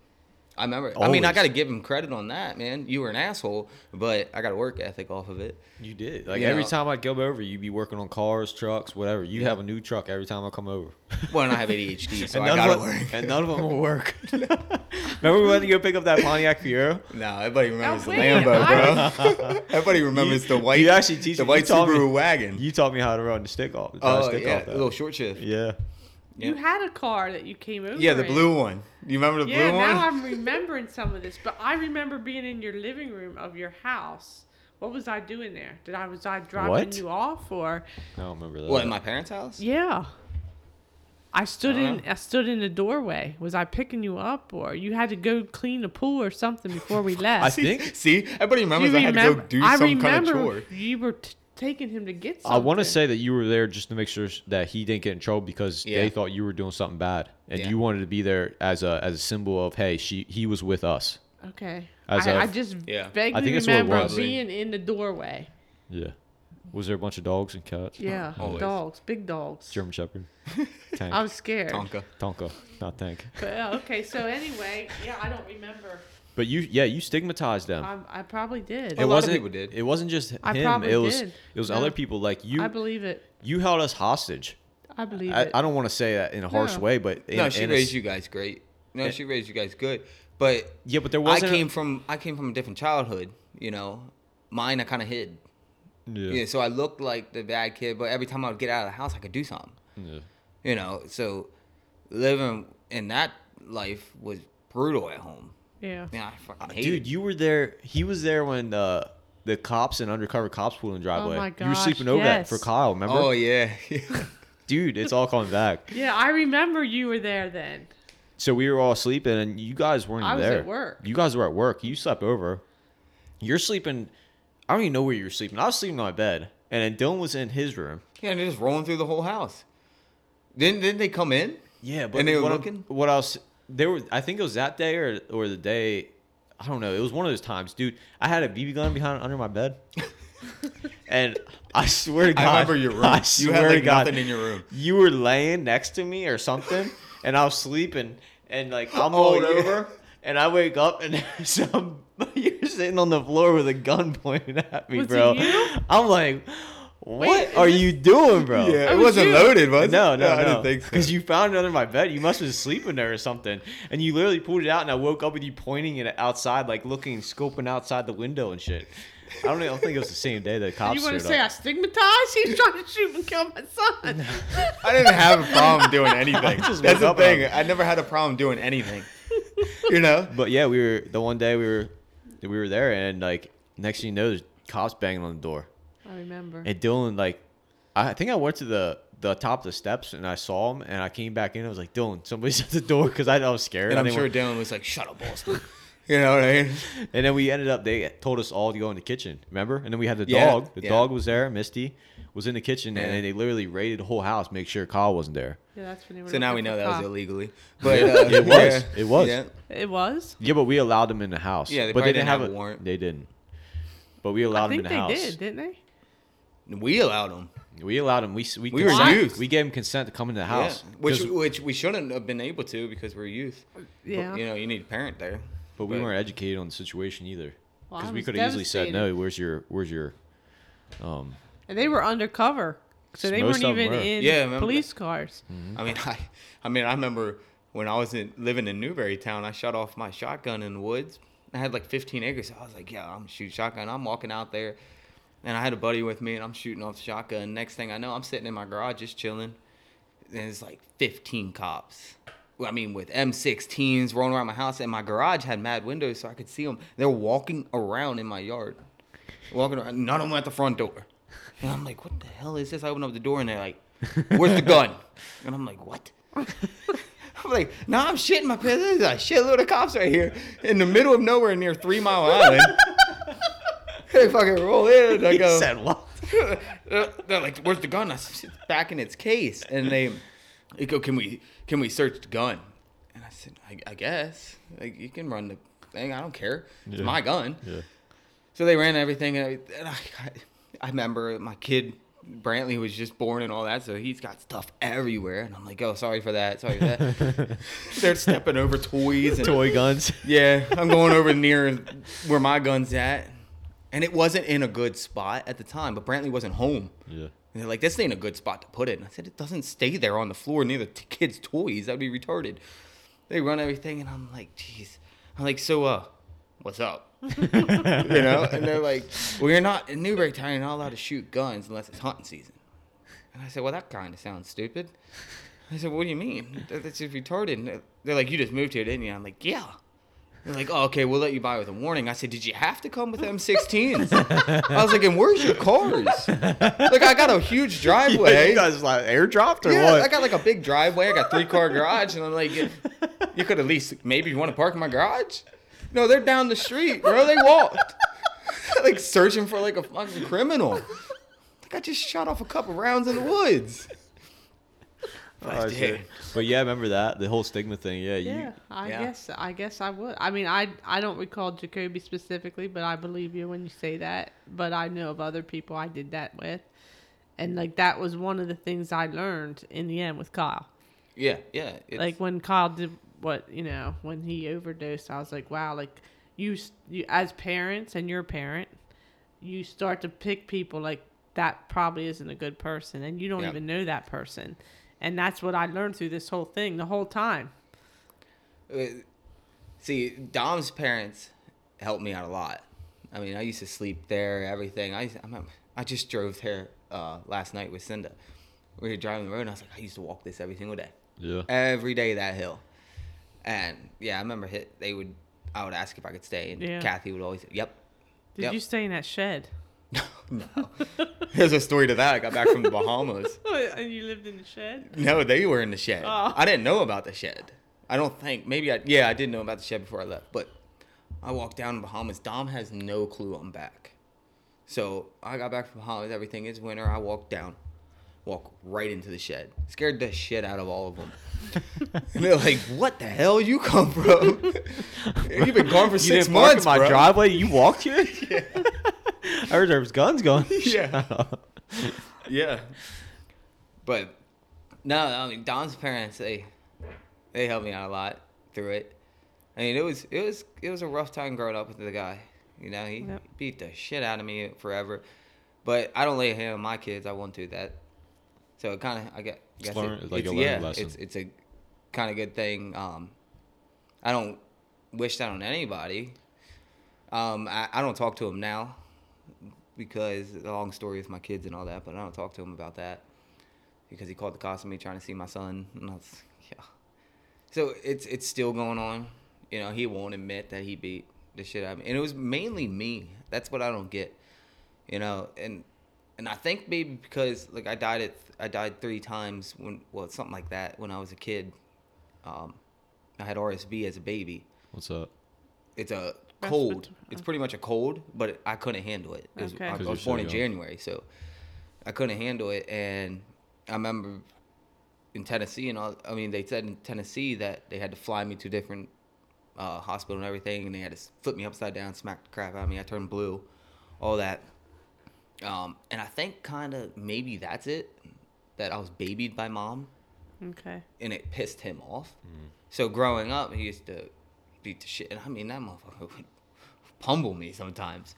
I remember. I mean, I got to give him credit on that, man. You were an asshole, but I got a work ethic off of it. You did. Like You every know- time I'd come over, you'd be working on cars, trucks, whatever. You Yeah. have a new truck every time I come over. [laughs] Well, and I have ADHD, [laughs] so and, I none gotta of them, work. and none of them will work. [laughs] Remember we went to go pick up that Pontiac Fiero? Nah, everybody remembers the wait, Lambo, bro. everybody remembers You- the white. you actually teach the me- white you taught me- Subaru wagon. You taught me how to run the stick off. how to oh stick yeah, off a little short shift. Yeah. You had a car that you came over. Yeah, the in. blue one. You remember the Yeah, blue now one? I'm remembering some of this, but I remember being in your living room of your house. What was I doing there? Did I was I dropping What? you off or? I don't remember that. What in my parents' house? Yeah. I stood in Uh-huh. I stood in the doorway. Was I picking you up or you had to go clean the pool or something before we [laughs] left? I think See, everybody remembers You I had to go do I some kind of chore. You were t- taking him to get something. I want to say that you were there just to make sure that he didn't get in trouble because Yeah. they thought you were doing something bad, and Yeah. you wanted to be there as a as a symbol of hey, she he was with us. Okay. As I, a- I just Yeah. vaguely I think that's what it remember was. being in the doorway. Yeah. Was there a bunch of dogs and cats? Yeah. Always. Dogs, big dogs. German Shepherd. [laughs] Tank. I was scared. Tonka. Tonka, not tank. But, uh, okay, so anyway, yeah, I don't remember. But you, yeah, you stigmatized them. I, I probably did. A it lot of wasn't. people did. It wasn't just I him. probably It was. did. It was No. other people like you. I believe it. you held us hostage. I believe I, it. I don't want to say that in a harsh No. way, but in, No, she in a raised s- you guys great. No, Yeah. she raised you guys good. But Yeah, but there I wasn't. came from I came from a different childhood. You know, mine I kind of hid. Yeah. Yeah, so I looked like the bad kid, but every time I would get out of the house, I could do something. yeah. You know, so living in that life was brutal at home. Yeah. Yeah, I fucking uh, hate Dude, it. you were there. He was there when the the cops and undercover cops pulled in the oh driveway. Oh my you were gosh, sleeping over that for. Kyle. Remember? Oh yeah. [laughs] Dude, it's all coming back. [laughs] Yeah, I remember you were there then. So we were all sleeping, and you guys weren't I was there. at work. You guys were at work. You slept over. You're sleeping. I don't even know where you were sleeping. I was sleeping on my bed, and then Dylan was in his room. yeah, and they're just rolling through the whole house. Didn't didn't they come in? Yeah, but And they were what, I'm- looking? what else? There were. I think it was that day or or the day. I don't know. It was one of those times, dude. I had a BB gun behind under my bed, [laughs] and I swear to God, I remember your room. I you swear had to like God, nothing in your room. you were laying next to me or something, and I was sleeping, and like I'm Oh, rolled yeah. over, and I wake up, and [laughs] some [laughs] you're sitting on the floor with a gun pointed at me, Was it bro. you? I'm like, what Wait, are you doing, bro? Yeah, it was wasn't you. loaded, was it? No, no, I no. didn't think so. Because you found it under my bed. You must have been sleeping there or something. And you literally pulled it out, and I woke up with you pointing it outside, like looking, scoping outside the window and shit. I don't, know, I don't think it was the same day that cops you want to showed say I stigmatized? He was trying to shoot and kill my son. I didn't have a problem doing [laughs] anything. just That's the thing. and I never had a problem doing anything. You know? [laughs] But yeah, we were the one day we were we were there, and like next thing you know, there's cops banging on the door, I remember. and Dylan like, I think I went to the the top of the steps and I saw him, and I came back in. I was like, Dylan, somebody's [laughs] at the door because I, I was scared. And I I'm didn't sure want- Dylan was like, "Shut up, Boston." [laughs] You know what I mean? And then we ended up. They told us all to go in the kitchen. Remember? And then we had the Yeah, dog. The yeah. dog was there. Misty was in the kitchen, Yeah. and they literally raided the whole house, make sure Kyle wasn't there. yeah, that's when they were. So now we know for that was illegally. [laughs] But uh, It was. It was. Yeah. It was. Yeah, but we allowed them in the house. Yeah, they but they didn't didn't have, have a a warrant. They didn't. But we allowed I them think in the they house. did, didn't they? We allowed them. We allowed them. We we, We were youth. We gave them consent to come into the house. Yeah. Which 'Cause- which we shouldn't have been able to because we're youth. But, Yeah. you know, you need a parent there. but we weren't educated on the situation either. Well, Because we could have easily said no. Where's your Where's your um And they were undercover, so they weren't even were. in Yeah, I remember police cars. Mm-hmm. I mean, [laughs] I, I mean, I remember when I was in, living in Newberrytown, I shot off my shotgun in the woods. I had like 15 acres. I was like, yeah, I'm gonna shotgun. I'm walking out there, and I had a buddy with me, and I'm shooting off shotgun. Next thing I know, I'm sitting in my garage just chilling, and it's like 15 cops. I mean, with M16s rolling around my house, and my garage had mad windows, so I could see them. They're walking around in my yard, walking around. None of them at the front door. And I'm like, what the hell is this? I open up the door, and they're like, "Where's the gun?" And I'm like, "What?" [laughs] I'm like, "Nah, I'm shitting my pants. There's a shitload of cops right here in the middle of nowhere near Three Mile Island." They fucking roll in. I He go, said what? [laughs] they're like, "Where's the gun?" I said, "It's back in its case." And they, they go, "Can we, can we search the gun?" And I said, "I, I guess. Like, you can run the thing. I don't care. It's Yeah. my gun." Yeah. So they ran everything, and I, and I, I remember my kid Brantley was just born and all that, so he's got stuff everywhere, and I'm like, "Oh, sorry for that. Sorry for that." [laughs] They're stepping over toys and Toy guns. yeah, I'm going over near where my gun's at, and it wasn't in a good spot at the time. But Brantley wasn't home. Yeah. And they're like, "This ain't a good spot to put it." And I said, "It doesn't stay there on the floor near the t- kids' toys. That'd be retarded." They run everything, and I'm like, "Jeez." I'm like, "So, uh, what's up?" [laughs] you know? And they're like, "Well, you're not in Newberrytown. You're not allowed to shoot guns unless it's hunting season." And I said, "Well, that kind of sounds stupid." I said, "What do you mean? That- That's just retarded." And they're like, "You just moved here, didn't you?" I'm like, "Yeah." They're like, oh, okay, we'll let you buy with a warning. I said, did you have to come with M16s? I was like, and where's your cars? Like, I got a huge driveway. [laughs] you guys like airdropped or yeah, what? I got like a big driveway. I got three car garage, and I'm like, you could at least maybe you want to park in my garage. No, they're down the street, bro. They walked, [laughs] like searching for like a fucking criminal. Like I just shot off a couple rounds in the woods. Oh, Like, shit. But yeah, I remember that the whole stigma thing. Yeah, you. Yeah, I Yeah. guess I guess I would. I mean, I I don't recall Jacoby specifically, but I believe you when you say that. But I know of other people I did that with, and like that was one of the things I learned in the end with Kyle. Yeah, yeah. It's, like when Kyle did what you know when he overdosed, I was like, wow, like you you as parents and you're parent, you start to pick people like that probably isn't a good person, and you don't Yeah. even know that person, and that's what I learned through this whole thing the whole time. Uh, See, Dom's parents helped me out a lot. I mean, I used to sleep there, everything. I used- I, remember, I just drove there uh, last night with Cinda. We were driving the road, and I was like, I used to walk this every single day, Yeah. every day that hill. And yeah, I remember hit. They would. I would ask if I could stay, and Yeah. Kathy would always, "Yep." Did Yep. you stay in that shed? No. [laughs] No. There's a story to that. I got back from the Bahamas. [laughs] Oh, and you lived in the shed? No, they were in the shed. Oh. I didn't know about the shed. I don't think. Maybe I. Yeah, I did know about the shed before I left. But I walked down to Bahamas. Dom has no clue I'm back. So I got back from Bahamas. Everything is winter. I walked down, walk right into the shed. Scared the shit out of all of them. [laughs] and they're like, "What the hell you come from? You've been gone for You six didn't park months, in my bro." driveway. You walked here. [laughs] I heard there was guns going. [laughs] Yeah. Shut [laughs] up. Yeah. But no, I mean Dom's parents they they helped me out a lot through it. I mean it was it was it was a rough time growing up with the guy. You know, he Yep. beat the shit out of me forever. But I don't lay a hand on my kids. I won't do that. So it kind of I get It's guess learn- it, it's like a it's, learned yeah, lesson. it's it's a kind of good thing. Um, I don't wish that on anybody. Um, I, I don't talk to him now because the long story with my kids and all that, but I don't talk to him about that because he called the cops on me trying to see my son, and I was yeah. So it's it's still going on. You know, he won't admit that he beat the shit out of me, and it was mainly me. That's what I don't get. You know, and and I think maybe because like I died at I died three times when well something like that when I was a kid. Um, I had RSV as a baby. What's up? It's a cold. It's pretty much a cold, but I couldn't handle it. it was, Okay. I, I 'Cause was born so in. January, so I couldn't handle it. And I remember in Tennessee, and all, I mean, they said in Tennessee that they had to fly me to different uh, hospital and everything, and they had to flip me upside down, smack the crap out of me. I turned blue, all that. Um, and I think kind of maybe that's it. That I was babied by mom Okay. and it pissed him off. So growing up, he used to beat the shit. And I mean, that motherfucker would pummel me sometimes,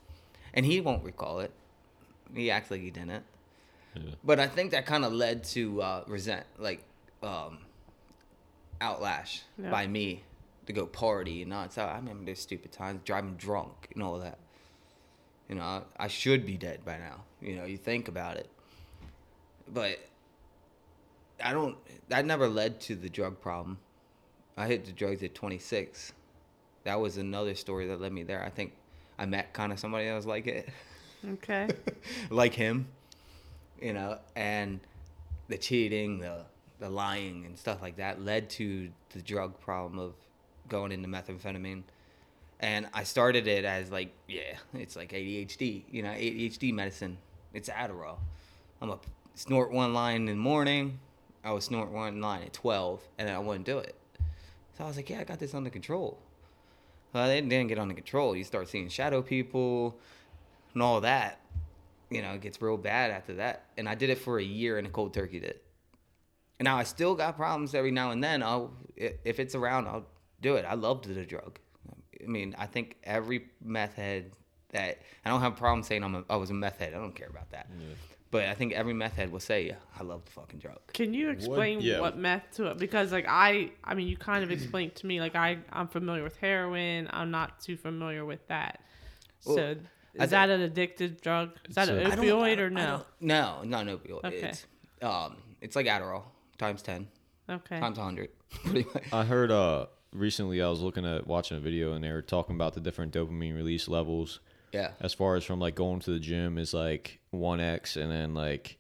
and he won't recall it. He acts like he didn't. Yeah. But I think that kind of led to uh, resent, like um, outlash Yeah. by me to go party and not. So I remember those stupid times driving drunk and all that. You know, I, I should be dead by now. You know, you think about it, but I don't. That never led to the drug problem. I hit the drugs at 26. That was another story that led me there. I think I met kind of somebody that was like it, Okay. [laughs] like him, you know, and the cheating, the the lying, and stuff like that led to the drug problem of going into methamphetamine, And I started it as like, yeah, it's like ADHD, you know, ADHD medicine. It's Adderall. I'm a snort one line in the morning. I would snort one line at 12, and then I wouldn't do it. So I was like, yeah, I got this under control. Well, it didn't get under control. You start seeing shadow people and all that. You know, it gets real bad after that. And I did it for a year, and a cold turkey did. And now I still got problems every now and then. I'll if it's around, I'll do it. I loved the drug. I mean, I think every meth head that I don't have a problem saying I'm a, I was a meth head. I don't care about that. But I think every meth head will say, yeah, I love the fucking drug. Can you explain yeah. what meth to it? Because like I, I mean, you kind of explained to me. Like I, I'm familiar with heroin. I'm not too familiar with that. Well, so I is that an addictive drug? Is that an I opioid I or no? No, not an opioid. Okay. It's, um, it's like Adderall times 10, Okay. times 100. [laughs] I heard uh recently I was looking at watching a video and they were talking about the different dopamine release levels Yeah. as far as from like going to the gym is like 1x and then like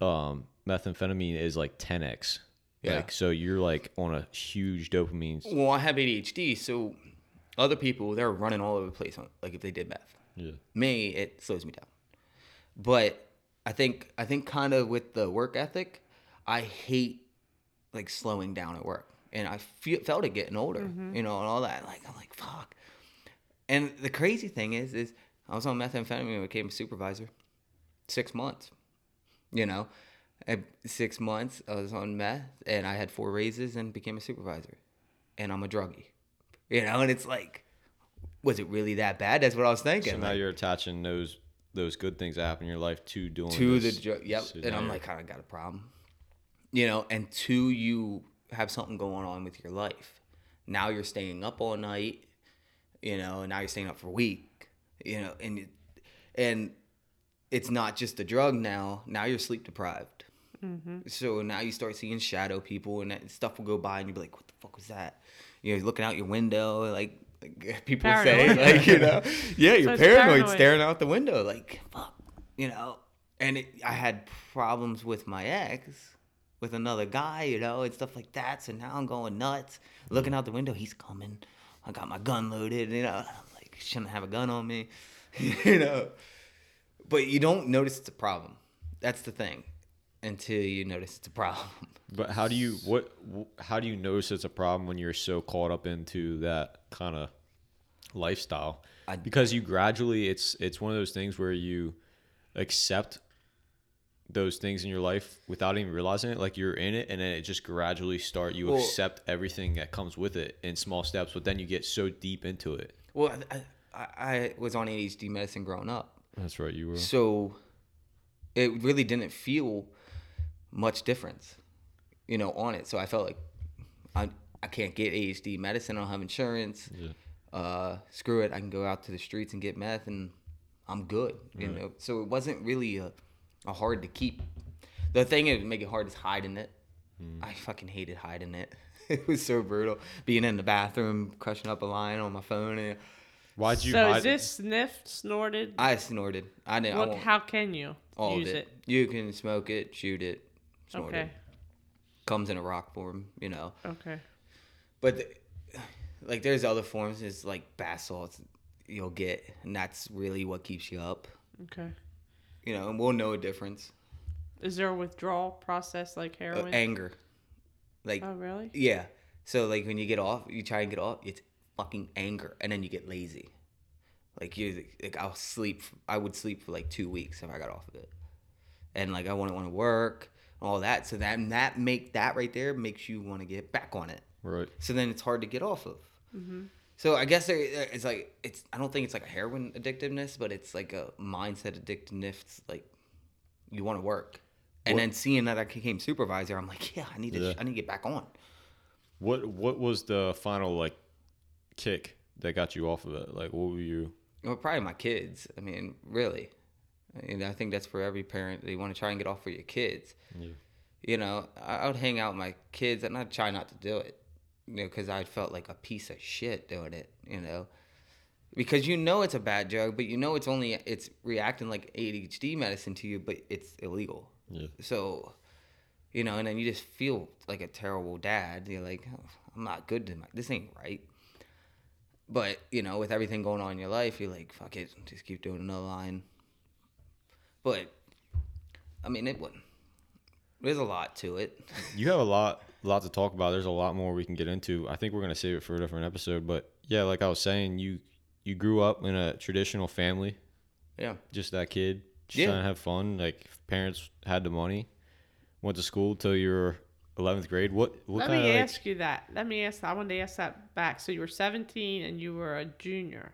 um methamphetamine is like 10x. Yeah. Like so you're like on a huge dopamine. Well, I have ADHD, so other people, they're running all over the place, on, like if they did meth. Yeah. me it slows me down but i think i think kind of with the work ethic i hate like slowing down at work and i feel, felt it getting older you know and all that like i'm like fuck and the crazy thing is is i was on methamphetamine and became a supervisor six months you know at six months i was on meth and i had four raises and became a supervisor and i'm a druggie you know and it's like was it really that bad that's what i was thinking So now like- you're attaching those those good things that happen in your life to doing to this. the drug. Yep. And I'm like, I got a problem. You know, and two, you have something going on with your life. Now you're staying up all night. You know, and now you're staying up for a week. You know, and it, and it's not just the drug now. Now you're sleep deprived. Mm-hmm. So now you start seeing shadow people, and that stuff will go by, and you'll be like, "What the fuck was that?" You know, looking out your window, like, like [laughs] people say, like you know, [laughs] yeah, you're it's paranoid, paranoid. staring out the window, like, fuck, you know. And it, I had problems with my ex, with another guy, you know, and stuff like that. So now I'm going nuts, looking out the window. He's coming. I got my gun loaded, you know. I'm like, shouldn't have a gun on me, [laughs] you know. But you don't notice it's a problem. That's the thing, until you notice it's a problem. [laughs] But how do you what how do you notice it's a problem when you're so caught up into that kind of lifestyle? I- because you gradually it's it's one of those things where you accept those things in your life without even realizing it like you're in it and then it just gradually start you Well- accept everything that comes with it in small steps but then you get so deep into it Well, I, I, I was on ADHD medicine growing up. that's right you were So it really didn't feel much difference, you know, on it. So I felt like I I can't get ADHD medicine. I don't have insurance. Yeah. Uh, screw it. I can go out to the streets and get meth, and I'm good. You know. So it wasn't really a, a hard to keep. The thing that would make it hard is hiding it. Hmm. I fucking hated hiding it. [laughs] It was so brutal. Being in the bathroom, crushing up a line on my phone, and why'd you so hide is this sniffed, snorted? I snorted. I didn't. I what? won't- How can you all use it? it. You can smoke it, shoot it, snort Okay. it. Comes in a rock form, you know. Okay. But the, like, there's other forms. It's like bath salts you'll get, and that's really what keeps you up. Okay. You know, and we'll know a difference. Is there a withdrawal process like Uh, heroin? anger, like oh, really? yeah. So like when you get off, you try and get off. It's fucking anger, and then you get lazy. Like you, like I'll sleep. I would sleep for like two weeks if I got off of it, and like I wouldn't want to work, all that. So that and that make that right there makes you want to get back on it. right So then it's hard to get off of. So I guess uh, it's like it's. I don't think it's like a heroin addictiveness, but it's like a mindset addictiveness. Like you want to work, and What- then seeing that I became supervisor, I'm like, yeah, I need to. Yeah. I need to get back on. what what was the final like kick that got you off of it like what were you Well, probably my kids. I mean, really. And I think that's for every parent. They want to try and get off for your kids. Yeah. You know, I I would hang out with my kids and I'd try not to do it. You know, because I felt like a piece of shit doing it. You know, because you know it's a bad drug, but you know it's only it's reacting like ADHD medicine to you, but it's illegal. yeah So, you know, and then you just feel like a terrible dad. You're like, "Oh, I'm not good to my, this ain't right. but you know, with everything going on in your life, you're like, fuck it, just keep doing another line. But I mean, it would. There's a lot to it. You have a lot, lot to talk about. There's a lot more we can get into. I think we're gonna save it for a different episode. But yeah, like I was saying, you you grew up in a traditional family, Yeah. just that kid, just Yeah. trying to have fun. Like parents had the money, went to school till you were 11th grade. What what Let kind me of like, ask you that. Let me ask. I wanted to ask that back. So you were 17 and you were a junior,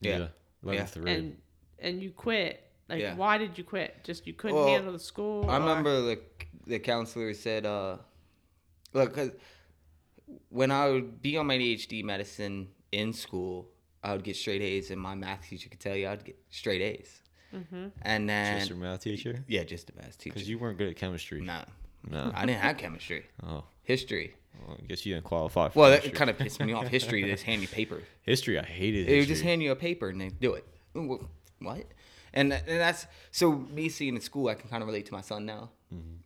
Yeah. 11th grade. and and you quit. Like, Yeah. why did you quit? Just you couldn't Well, handle the school. I or- remember the the counselor said, uh, "Look, 'cause when I would be on my ADHD medicine in school, I would get straight A's, and my math teacher could tell you I'd get straight A's. Mm-hmm. And then, just your math teacher? yeah, just the math teacher. Because you weren't good at chemistry. No, No. I didn't have chemistry, Oh, history. well, I guess you didn't qualify for Well, that kind of pissed me off. History, they just [laughs] hand you paper. history. I hated They history. would just hand you a paper and they do it. What? And, and that's so me seeing in school, I can kind of relate to my son now.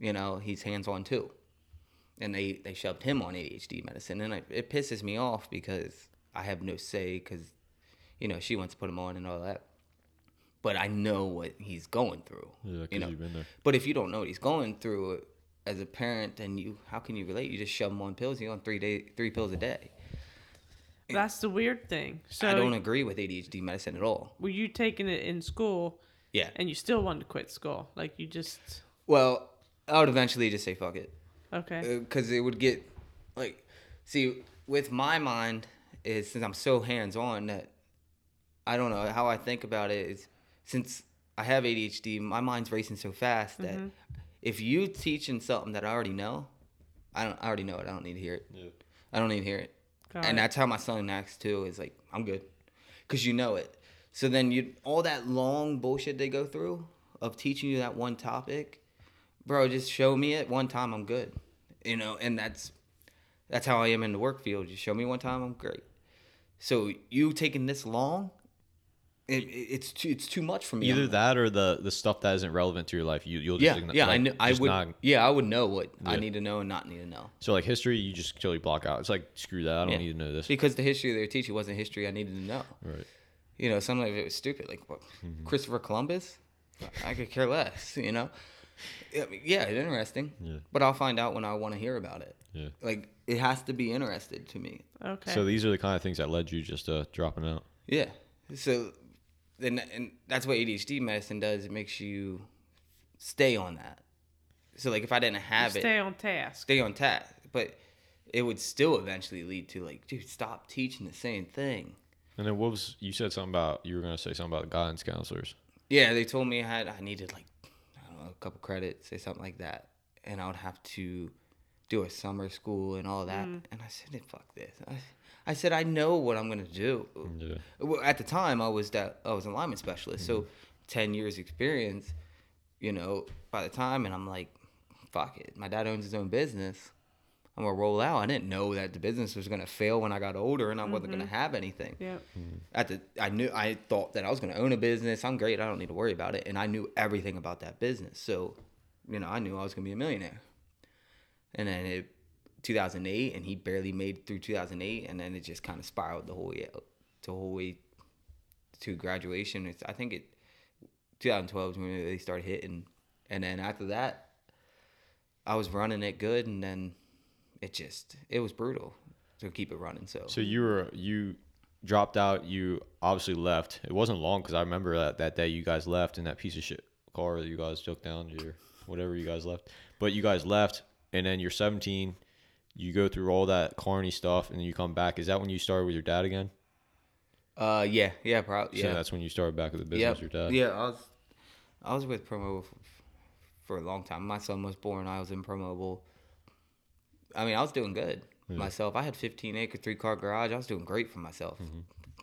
You know, he's hands on too, and they they shoved him on ADHD medicine, and I, it pisses me off because I have no say because, you know, she wants to put him on and all that. But I know what he's going through. Yeah, 'cause you know, you've been there. but if you don't know what he's going through uh, as a parent, then you how can you relate? You just shove him on pills. You're on three day three pills a day. That's the weird thing. So I don't agree with ADHD medicine at all. were you taking it in school Yeah. and you still wanted to quit school? Like you just Well, I would eventually just say fuck it, okay. because it would get like, see, with my mind is since I'm so hands on that I don't know how I think about it is since I have ADHD, my mind's racing so fast that Mm-hmm. if you teaching something that I already know, I don't I already know it. I don't need to hear it. Yeah. I don't need to hear it. Got and it. that's how my son acts too. Is like I'm good, cause you know it. So then you all that long bullshit they go through of teaching you that one topic, bro. Just show me it one time. I'm good. You know, and that's that's how I am in the work field. Just show me one time. I'm great. So you taking this long, it, it- it's too it's too much for me. Either that or the the stuff that isn't relevant to your life. You you'll just yeah, yeah. I like. I would. not- yeah, I would know what I need to know and not need to know. so like history, you just totally block out. It's like screw that. I don't Yeah. need to know this. Because the history they were teaching wasn't history I needed to know. Right. You know, some of it was stupid. Like what, Mm-hmm. Christopher Columbus? I could care less. You know? Yeah, I mean, yeah, it's interesting. Yeah. But I'll find out when I want to hear about it. Yeah. Like it has to be interested to me. Okay. So these are the kind of things that led you just uh, dropping out. Yeah. So then, and that's what ADHD medicine does. It makes you stay on that. So like, if I didn't have it, stay on task. stay on task. But it would still eventually lead to like, dude, stop teaching the same thing. And then what was you said something about you were gonna say something about guidance counselors. Yeah, they told me I had I needed like I don't know a couple credits, say something like that, and I would have to do a summer school and all that. Mm. And I said, "Fuck this." I, I said, "I know what I'm gonna do." Yeah. Well, At the time, I was that I was an alignment specialist, so mm-hmm. ten years experience. You know, by the time, and I'm like, "Fuck it." My dad owns his own business. I'm gonna roll out. I didn't know that the business was gonna fail when I got older, and I wasn't gonna mm-hmm. have anything Yep. at the I knew I thought that I was going to own a business. I'm great. I don't need to worry about it. And I knew everything about that business. So, you know, I knew I was going to be a millionaire. And then it 2008 and he barely made through 2008 and then it just kind of spiraled the whole way the whole way to graduation. It's I think it 2012 is when they started hitting and then after that I was running it good and then it just it was brutal to keep it running. So, So you were you dropped out. You obviously left. It wasn't long because I remember that that day you guys left in that piece of shit car that you guys took down your whatever you guys left. But you guys left, and then you're 17. You go through all that carny stuff, and then you come back. Is that when you started with your dad again? uh yeah, yeah, probably So yeah. that's when you started back with the business. Your dad. Yeah, I was, I was with Promo f- for a long time. My son was born. I was in Promobile. I mean, I was doing good myself. I had 15 acre, three car garage. I was doing great for myself. Mm-hmm.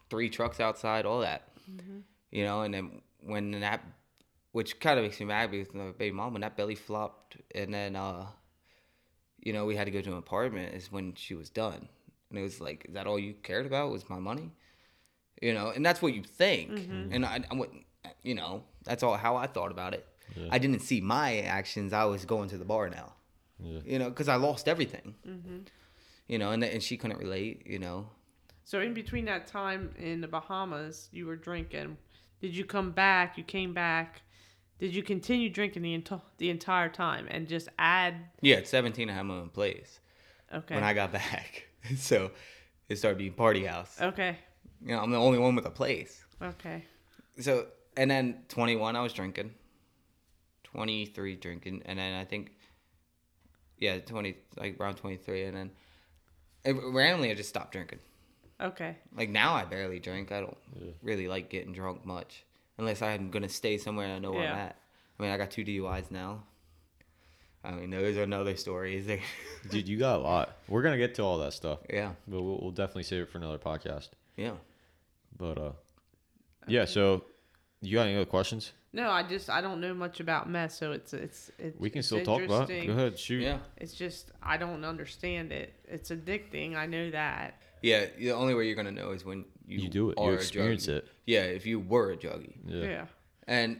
Three trucks outside, all that. Mm-hmm. You know, and then when that, which kind of makes me mad because my baby mom, when that belly flopped, and then, uh, you know, we had to go to an apartment, is when she was done. And it was like, is that all you cared about was my money? you know, and that's what you think. Mm-hmm. And I, I wouldn't, you know, that's all how I thought about it. I didn't see my actions. I was going to the bar now, Yeah. you know, because I lost everything. Mm-hmm. You know, and and she couldn't relate. You know, So in between that time in the Bahamas, you were drinking. Did you come back? You came back. Did you continue drinking the enti- the entire time and just add? Yeah, at 17, I had my own place Okay. when I got back. [laughs] so it started being party house. okay. You know, I'm the only one with a place. Okay. So, and then 21, I was drinking. 23 drinking. And then I think, yeah, 20, like around 23. And then it, randomly, I just stopped drinking. Okay. Like now, I barely drink. I don't really like getting drunk much. Unless I'm going to stay somewhere and I know where I'm at. I mean, I got two DUIs now. I mean, those are another stories. They- [laughs] Dude, you got a lot. We're gonna get to all that stuff, yeah, but we'll, we'll definitely save it for another podcast. yeah. But uh, yeah. So, you got any other questions? No, I just I don't know much about meth, so it's it's it's. We can it's still talk about. it. interesting. Go ahead, shoot. Yeah. It's just I don't understand it. It's addicting. I know that. Yeah, the only way you're gonna know is when you, You do it. Are You experience it. Yeah, if you were a druggie, Yeah. Yeah. and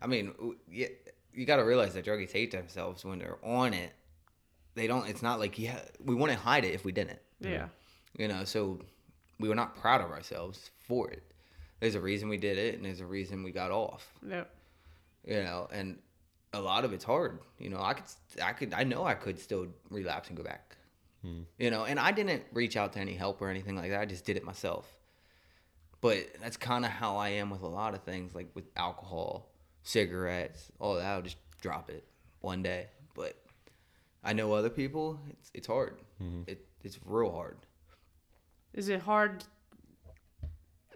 I mean, w- yeah, you got to realize that druggies hate themselves when they're on it. They don't. It's not like yeah, we wouldn't hide it if we didn't. Yeah. You know, so we were not proud of ourselves for it. There's a reason we did it, and there's a reason we got off. No. You know, and a lot of it's hard. You know, I could, I could, I know I could still relapse and go back. Hmm. You know, and I didn't reach out to any help or anything like that. I just did it myself. But that's kind of how I am with a lot of things, like with alcohol, cigarettes, all that. I'll just drop it one day. But I know other people. It's it's hard. Mm-hmm. It it's real hard. Is it hard?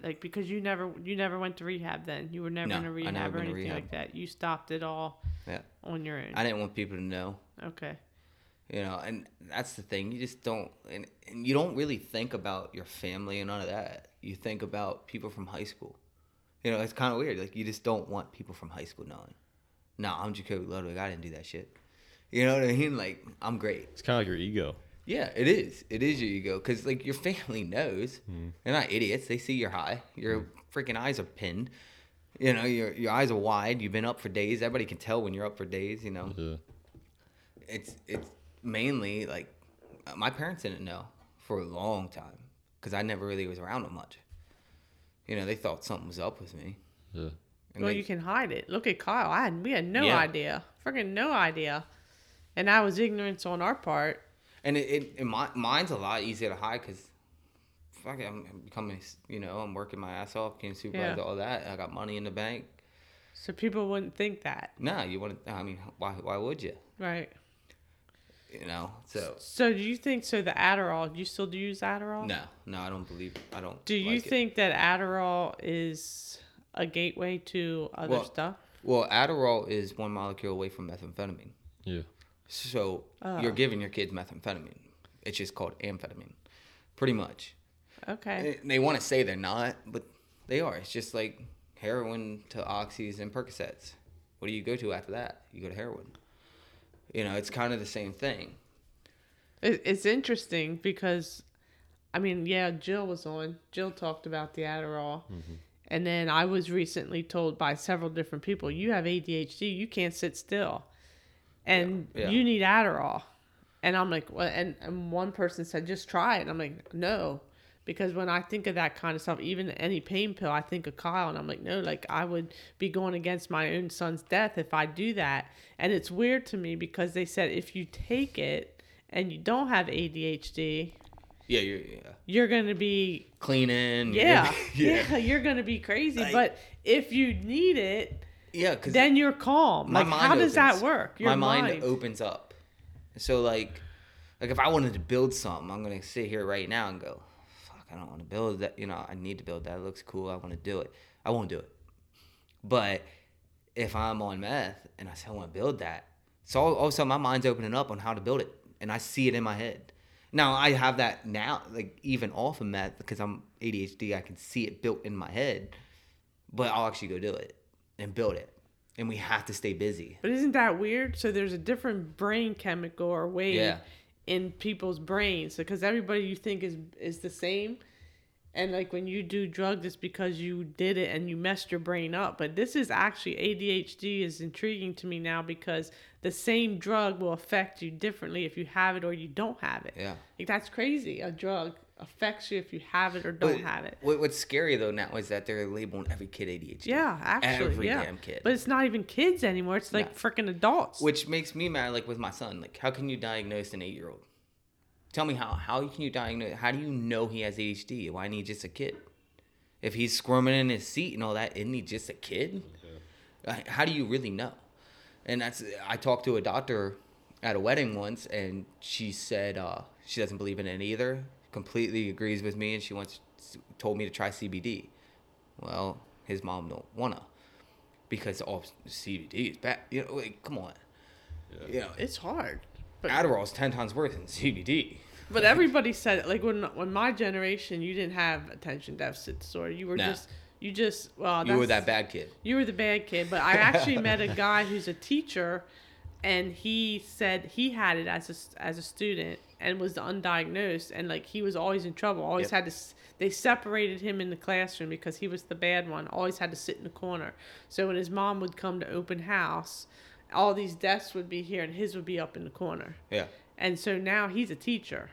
Like because you never you never went to rehab then you were never No, in a rehab never or anything rehab. like that. You stopped it all Yeah, on your own. I didn't want people to know. okay. you know and that's the thing you just don't and, and you don't really think about your family and none of that you think about people from high school you know it's kind of weird like you just don't want people from high school knowing no i'm jacoby ludwig i didn't do that shit you know what i mean like i'm great It's kind of like your ego. Yeah it is it is your ego because like your family knows mm. they're not idiots they see you're high your mm. freaking eyes are pinned you know your, your eyes are wide you've been up for days everybody can tell when you're up for days you know Yeah. it's it's mainly like my parents didn't know for a long time because I never really was around them much. You know, they thought something was up with me. Yeah. And well, they- you can hide it. Look at Kyle. I had we had no Yeah. idea, freaking no idea, and I was ignorance on our part. And it, it, it mi- mine's a lot easier to hide because fuck it, I'm, I'm becoming you know I'm working my ass off, getting supervised Yeah. all that. I got money in the bank. So people wouldn't think that, Nah, you wouldn't. I mean, why why would you? right? You know, so So do you think so? The Adderall, you still do use Adderall? no, no, I don't believe. I don't. Do you like it. think that Adderall is a gateway to other Well, stuff? Well, Adderall is one molecule away from methamphetamine. Yeah. So Oh. you're giving your kids methamphetamine. It's just called amphetamine, pretty much. Okay. And They want to say they're not, but they are. It's just like heroin to oxys and Percocets. What do you go to after that? You go to heroin. You know, it's kind of the same thing. It's interesting because, I mean, yeah, Jill was on. Jill talked about the Adderall. Mm-hmm. And then I was recently told by several different people, you have ADHD, you can't sit still. And Yeah, yeah. you need Adderall. And I'm like, well, and, and one person said, just try it. And I'm like, no. Because when I think of that kind of stuff, even any pain pill, I think of Kyle. And I'm like, no, like I would be going against my own son's death if I do that. And it's weird to me because they said if you take it and you don't have ADHD, Yeah, you're yeah. you're going to be cleaning. yeah, [laughs] yeah, yeah, you're gonna be crazy. Like- but if you need it, yeah. Because then you're calm. my Like, mind how does that opens. work? my mind, opens up. So like, like if I wanted to build something, I'm gonna sit here right now and go, "Fuck, I don't want to build that." You know, I need to build that. It looks cool. I want to do it. I won't do it. But if I'm on meth and I say I want to build that, so all, all of a sudden my mind's opening up on how to build it, and I see it in my head. Now I have that now, like even off of meth because I'm ADHD. I can see it built in my head, but I'll actually go do it and build it. And we have to stay busy. But isn't that weird? So there's a different brain chemical or wave Yeah. in people's brains because everybody you think is is the same. And like when you do drugs, it's because you did it and you messed your brain up. But this is actually ADHD is intriguing to me now because the same drug will affect you differently if you have it or you don't have it. Yeah. Like that's crazy. A drug affects you if you have it or don't But have it. What's scary though now is that they're labeling every kid ADHD. Yeah, actually, every yeah. damn kid. But it's not even kids anymore. It's like No. freaking adults. Which makes me mad, like with my son. Like, how can you diagnose an eight-year-old? Tell me how. How can you diagnose? How do you know he has ADHD? Why isn't he just a kid? If he's squirming in his seat and all that, isn't he just a kid? Uh, How do you really know? And that's. I talked to a doctor at a wedding once, and she said uh, she doesn't believe in it either. Completely agrees with me, and she wants told me to try CBD. Well, his mom don't wanna because all CBD is bad. You know, like come on. You know, it's hard. But, Adderall's ten times worse than CBD. but everybody said. Like when when my generation, you didn't have attention deficit disorder. You were Nah. just you just well. You were that bad kid. You were the bad kid, but I actually [laughs] met a guy who's a teacher, and he said he had it as a as a student and was undiagnosed, and like he was always in trouble. Always Yep. had to. They separated him in the classroom because he was the bad one. Always had to sit in the corner. So when his mom would come to open house, all these desks would be here, and his would be up in the corner. Yeah, And so now he's a teacher.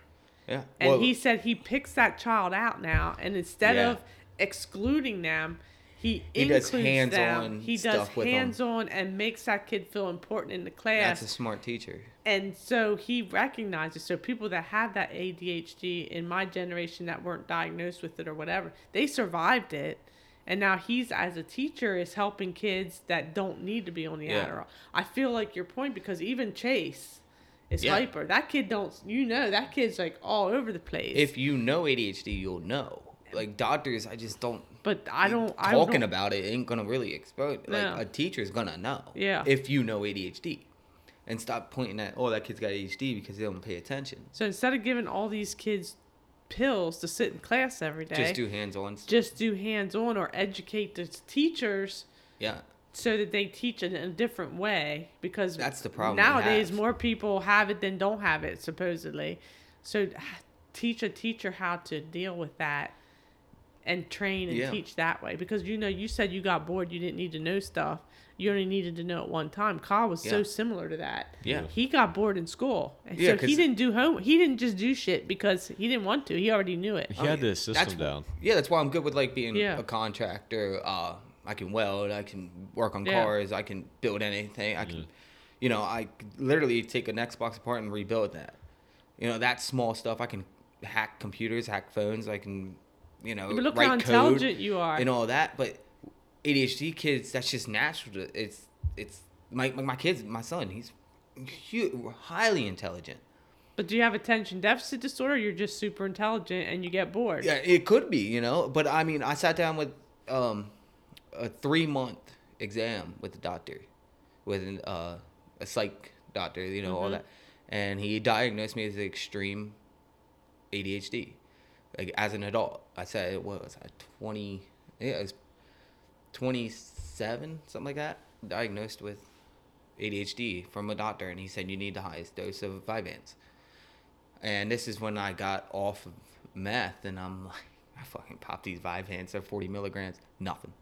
yeah. And Well, he said he picks that child out now, and instead Yeah. of excluding them, he, He does includes them. hands-on He does 'em. hands-on and makes that kid feel important in the class. that's a smart teacher. and so he recognizes. So people that have that ADHD in my generation that weren't diagnosed with it or whatever, they survived it. And now he's as a teacher is helping kids that don't need to be on the Yeah. Adderall. I feel like your point because even Chase is Yeah. hyper. That kid don't you know that kid's like all over the place. If you know ADHD, you'll know. Like doctors, I just don't. But I don't. I talking don't, about it ain't gonna really expose. Like No. a teacher's gonna know. Yeah. If you know ADHD, and stop pointing at oh that kid's got ADHD because they don't pay attention. So instead of giving all these kids pills to sit in class every day, Just do hands-on. just do hands-on or educate the teachers Yeah. so that they teach it in a different way. Because That's the problem nowadays. More people have it than don't have it, supposedly. So ah, teach a teacher how to deal with that and train and Yeah. teach that way. Because you know, you said you got bored, you didn't need to know stuff. You only needed to know it one time. Kyle was so similar to that. Yeah. He got bored in school. And Yeah, so he didn't do home he didn't just do shit because he didn't want to. He already knew it. He had the That's system wh- down. Yeah, that's why I'm good with like being Yeah. a contractor. Uh, I can weld. I can work on Yeah. cars. I can build anything. I can, you know, I literally take an Xbox apart and rebuild that. You know, that small stuff. I can hack computers, hack phones. I can, you know, But look write how code intelligent you are. and all that. But ADHD kids, that's just natural. It's it's my my my kids. My son, he's hu highly intelligent. But do you have attention deficit disorder? You're just super intelligent and you get bored. Yeah, it could be, you know. But I mean, I sat down with um, a three month exam with the doctor, with an, uh, a psych doctor, you know, all that, and he diagnosed me as extreme ADHD, like as an adult. I said, what was I, twenty? Yeah, it was twenty seven, something like that. Diagnosed with ADHD from a doctor, and he said you need the highest dose of Vyvanse. And this is when I got off of meth, and I'm like, [laughs] I fucking popped these Vyvanse. They're 40 milligrams. Nothing.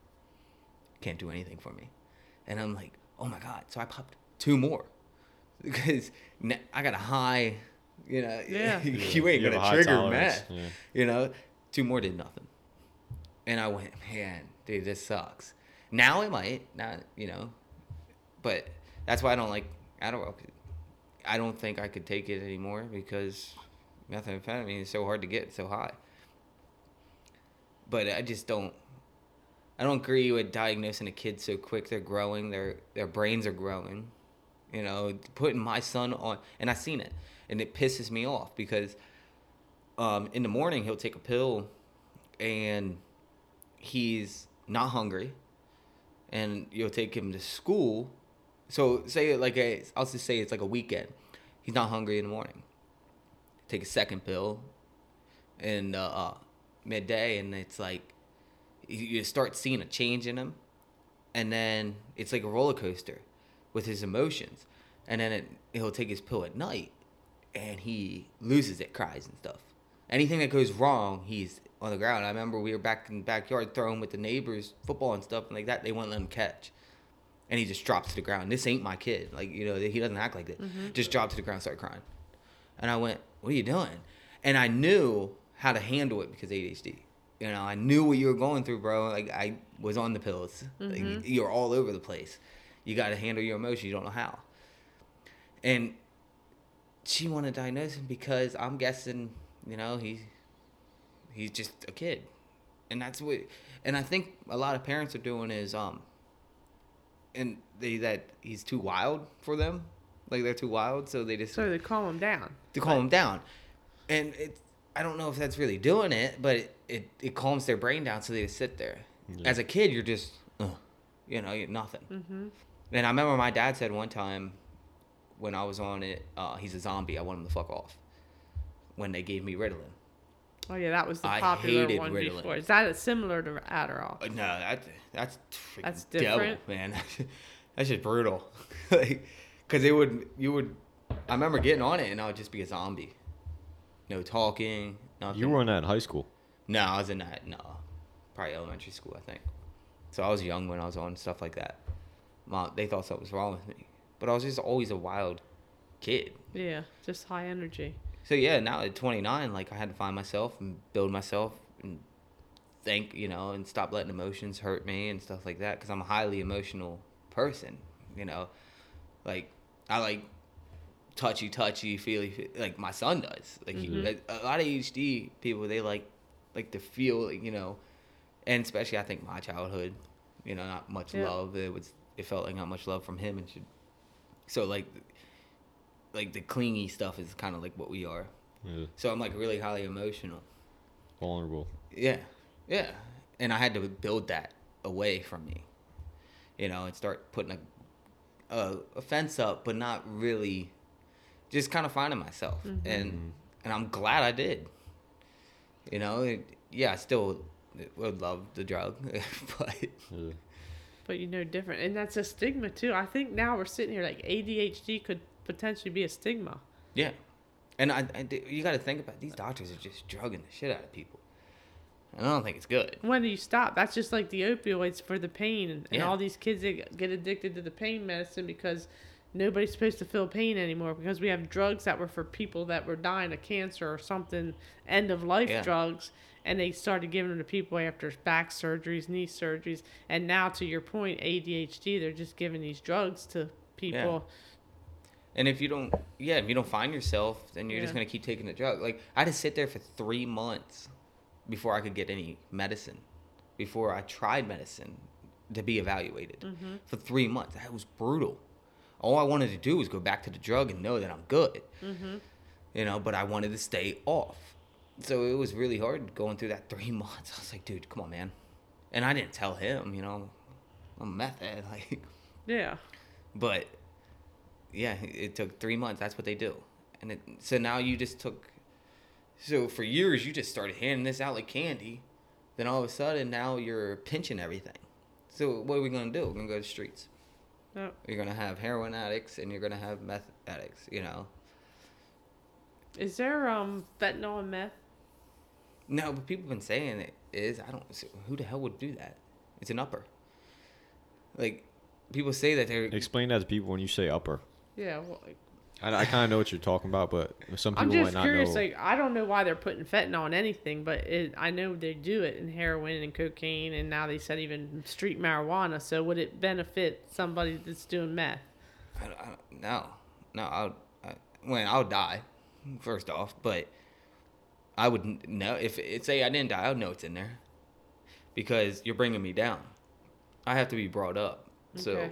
Can't do anything for me. And I'm like, oh my god. So I popped two more [laughs] because I got a high. You know, [laughs] Yeah. you ain't You gonna trigger tolerance, meth. yeah. You know, two more did nothing. And I went, man, dude, this sucks. Now it might, not, you know, but that's why I don't like Adderall. I don't think I could take it anymore because methamphetamine is so hard to get, so high. But I just don't. I don't agree with diagnosing a kid so quick. They're growing. Their their brains are growing. You know, putting my son on, and I seen it, and it pisses me off because um, in the morning he'll take a pill, and he's not hungry, and you'll take him to school. So say like a, I'll just say it's like a weekend. He's not hungry in the morning. Take a second pill, and uh, uh, midday, and it's like you- you start seeing a change in him, and then it's like a roller coaster with his emotions, and then it, he'll take his pill at night, and he loses it, cries and stuff. Anything that goes wrong, he's on the ground. I remember we were back in the backyard throwing with the neighbors football and stuff and like that. They wouldn't let him catch, and he just drops to the ground. This ain't my kid. Like you know, he doesn't act like that. Mm-hmm. Just dropped to the ground, start crying, and I went, "What are you doing?" And I knew how to handle it because ADHD. You know, I knew what you were going through, bro. Like I was on the pills. Like, mm-hmm. you're all over the place. You got to handle your emotions. You don't know how. And she wanted to diagnose him because I'm guessing, you know, he's he's just a kid, and that's what. And I think a lot of parents are doing is um. And they that he's too wild for them, like they're too wild, so they just So they calm him down. to calm him down. And it, I don't know if that's really doing it, but it, it, it calms their brain down so they just sit there. Yeah. As a kid, you're just, Ugh, you know, you're nothing. Mm-hmm. And I remember my dad said one time when I was on it, uh, he's a zombie. I want him to fuck off. When they gave me Ritalin. Oh yeah, that was the I popular hated one Ritalin. before. Is that similar to Adderall? Uh, No, that that's freaking That's devil, different? man. [laughs] That's just brutal. [laughs] like, cause it would you would. I remember getting on it and I would just be a zombie. No talking. Nothing. You were on that in high school. No, I was in that. No, probably elementary school, I think. So I was young when I was on stuff like that. Mom, they thought something was wrong with me, but I was just always a wild kid. Yeah, just high energy. So yeah, now at 29, like I had to find myself and build myself and think, you know, and stop letting emotions hurt me and stuff like that because I'm a highly emotional person, you know. Like I like touchy, touchy, feely, like my son does. Like he, Mhm. like, a lot of ADHD people, they like like to feel, like, you know, and especially I think my childhood, you know, not much Yeah. love. It was it felt like not much love from him and should, so like like the clingy stuff is kind of like what we are. Yeah. So I'm like really highly emotional. Vulnerable. Yeah, yeah, and I had to build that away from me, you know, and start putting a a, a fence up, but not really, just kind of finding myself, Mhm. and and I'm glad I did. You know, it, yeah, I still would love the drug, [laughs] but Yeah. But you know, different, and that's a stigma too. I think now we're sitting here like ADHD could potentially be a stigma. yeah, and I, I you got to think about it, these doctors are just drugging the shit out of people. And I don't think it's good. When do you stop? That's just like the opioids for the pain, and, and all these kids that get addicted to the pain medicine because nobody's supposed to feel pain anymore because we have drugs that were for people that were dying of cancer or something, end of life Yeah. drugs, and they started giving them to people after back surgeries, knee surgeries, and now to your point, ADHD, they're just giving these drugs to people. And if you don't, yeah, if you don't find yourself, then you're just gonna keep taking the drug. Like I had to sit there for three months before I could get any medicine, before I tried medicine to be evaluated Mm-hmm. for three months. That was brutal. All I wanted to do was go back to the drug and know that I'm good, Mm-hmm. you know. But I wanted to stay off, so it was really hard going through that [laughs] three months. I was like, dude, come on, man. And I didn't tell him, you know, I'm a meth head, [laughs] like. Yeah. But yeah, it took three months. That's what they do, and it, so now you just took. So for years you just started handing this out like candy, then all of a sudden now you're pinching everything. So what are we gonna do? We're gonna go to the streets. Yep. You're gonna have heroin addicts and you're gonna have meth addicts. You know. Is there um fentanyl and meth? No, but people have been saying it is. I don't. Who the hell would do that? It's an upper. Like, people say that they're. Explain that to people when you say upper. Yeah. Well, like, I, I kind of know what you're talking about, but some I'm people just might not curious. know. Like, I don't know why they're putting fentanyl on anything, but it, I know they do it in heroin and cocaine, and now they said even street marijuana. So would it benefit somebody that's doing meth? I, don't- I, don't- no, no. I'll, I, when I'll die, first off, but I would n- know if it say I didn't die, I would know it's in there because you're bringing me down. I have to be brought up. So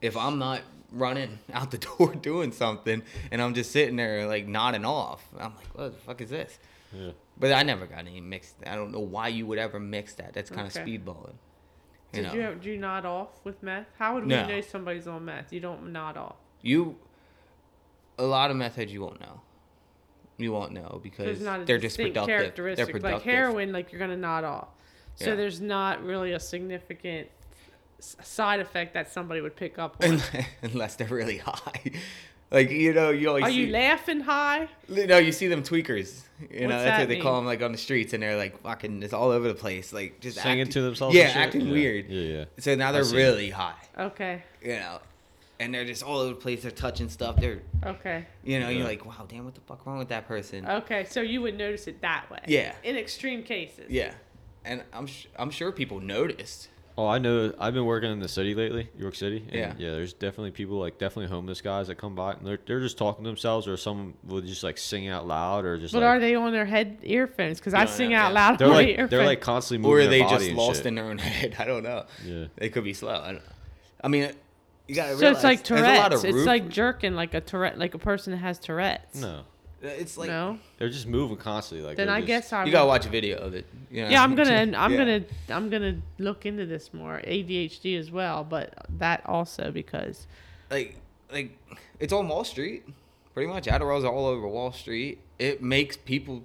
if I'm not running [laughs] out the [laughs] door doing something and I'm just sitting there like nodding off, I'm like, what the fuck is this? yeah. But I never got any mixed. I don't know why you would ever mix that. That's kind Okay. of speedballing. You Did know, you have, do you nod off with meth? How would we No. know somebody's on meth? You don't nod off. You, a lot of meth heads you won't know. You won't know There's because not a they're just distinct productive. They're characteristic. productive. Like heroin, like you're gonna nod off. So Yeah. there's not really a significant side effect that somebody would pick up on. [laughs] unless they're really high. [laughs] Like you know, you always Are see, you laughing high? No, you see them tweakers. You know, What's that's that what they call them, like on the streets, and they're like fucking, it's all over the place, like just Singing acting- to themselves. Yeah, acting yeah. weird. Yeah, yeah. So now they're see. really high. Okay. You know, and they're just all over the place. They're touching stuff. They're Okay. you know Yeah. you're like wow damn what the fuck wrong with that person? Okay. So you would notice it that way. Yeah. In extreme cases. yeah, and I'm sh- I'm sure people noticed. Oh, I know. I've been working in the city lately, New York City. and Yeah. Yeah. There's definitely people like definitely homeless guys that come by and they're they're just talking to themselves, or some will just like sing out loud, or just But like are they on their head earphones? Because I sing no, out yeah. loud they're on like earphones. they're like constantly moving. Or are their they body just lost shit. in their own [laughs] head? I don't know. Yeah. They could be slow. I, don't, I mean, you gotta so realize it's like there's a lot Tourette's. of It's like jerking, like a Tourette, like a person that has Tourette's. No, it's like no. they're just moving constantly. Like Then they're I just- guess I. you gotta watch a video of it. You know? Yeah, I'm gonna. [laughs] I'm Yeah. gonna. I'm gonna look into this more. ADHD as well, but that also because. like like it's on Wall Street. Pretty much, Adderall's all over Wall Street. It makes people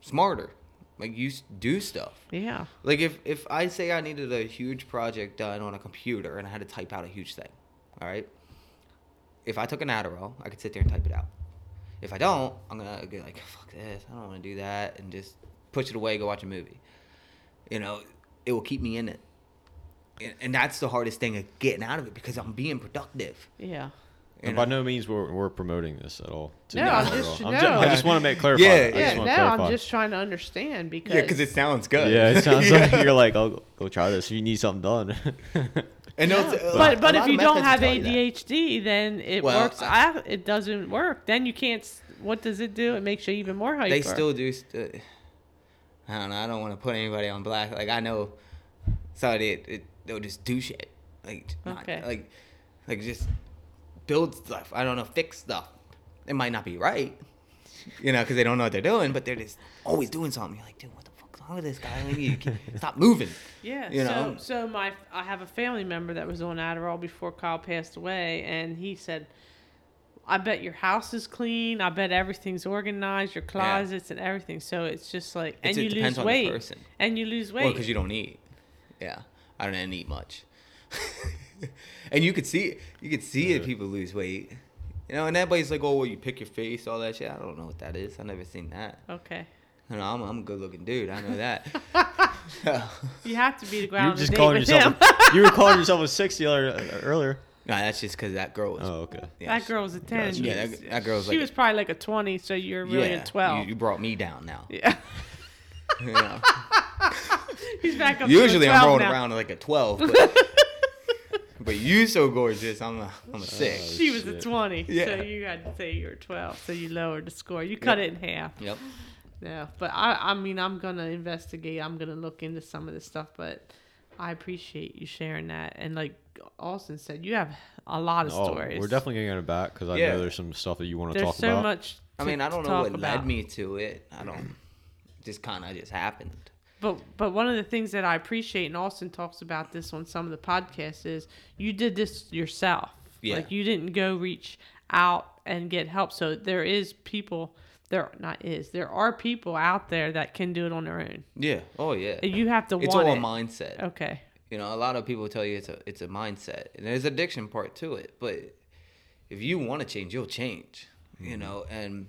smarter. Like you do stuff. Yeah. Like if if I say I needed a huge project done on a computer and I had to type out a huge thing, all right. If I took an Adderall, I could sit there and type it out. If I don't, I'm gonna get like, fuck this, I don't want to do that, and just push it away, go watch a movie. You know, it will keep me in it, and, and that's the hardest thing of getting out of it because I'm being productive. Yeah. You And by no means we're, we're promoting this at all. No, I'm at just- all. I'm no. I just want to make clarify. Yeah, I Yeah. just No, I'm just trying to understand because. Yeah, because it sounds good. Yeah, it sounds Yeah. [laughs] like you're like, oh, go try this. You need something done. [laughs] And Yeah. those- uh, a but a but if you don't have tell you that. ADHD, then it Well, works. I- I, it doesn't work. Then you can't. What does it do? It makes you even more hyper. they still do. St- uh, I don't know. I don't want to put anybody on black. Like I know, somebody it, it, they'll just do shit. Like not, Okay. like like just build stuff. I don't know, fix stuff. It might not be right, you know, because they don't know what they're doing, but they're just always doing something. You're like, dude, what the fuck's wrong with this guy? Like, you can't- stop moving. Yeah. you so know? so my I have a family member that was on Adderall before Kyle passed away, and he said, "I bet your house is clean. I bet everything's organized, your closets and everything. So it's just like, and It's- you it depends lose on the weight, person. and you lose Well, weight. because you don't eat. Yeah, I don't eat much. [laughs] and you could see, you could see it. People lose weight. You know, and everybody's like, "Oh, well, you pick your face, all that shit." I don't know what that is. I never seen that. okay. [laughs] You know, I'm, I'm a good-looking dude. I know that. [laughs] [laughs] You have to be to go you out were on a just date calling with yourself. A, you were calling yourself a sixty earlier. Uh, earlier. no, that's just because that girl was. Oh, okay. yeah, that girl was a ten. Gotcha. Yeah, that, that girl's she like. was probably like a twenty, so you're really yeah, a twelve. You, you brought me down now. yeah. You know? He's back up. Usually to a I'm rolling now. around like a 12, but, but you so gorgeous. I'm a, I'm a oh, six. She was a Shit. 20, so you had to say you were 12, so you lowered the score. You cut it in half. Yep. Yeah, but I, I mean, I'm gonna investigate. I'm gonna look into some of this stuff, but I appreciate you sharing that. And like Austin said, you have a lot of Oh, stories. we're definitely getting it back because I Yeah. know there's some stuff that you want to There's talk so about. much. I mean, I don't know what about. led me to it. I don't. Just kind of just happened. But but one of the things that I appreciate, and Austin talks about this on some of the podcasts, is you did this yourself. Yeah. Like you didn't go reach out and get help. So there is people. There not is. There are people out there that can do it on their own. Yeah. Oh yeah. And You have to It's want all it. a mindset. Okay. You know, a lot of people tell you it's a it's a mindset, and there's addiction part to it. But if you want to change, you'll change. You know, and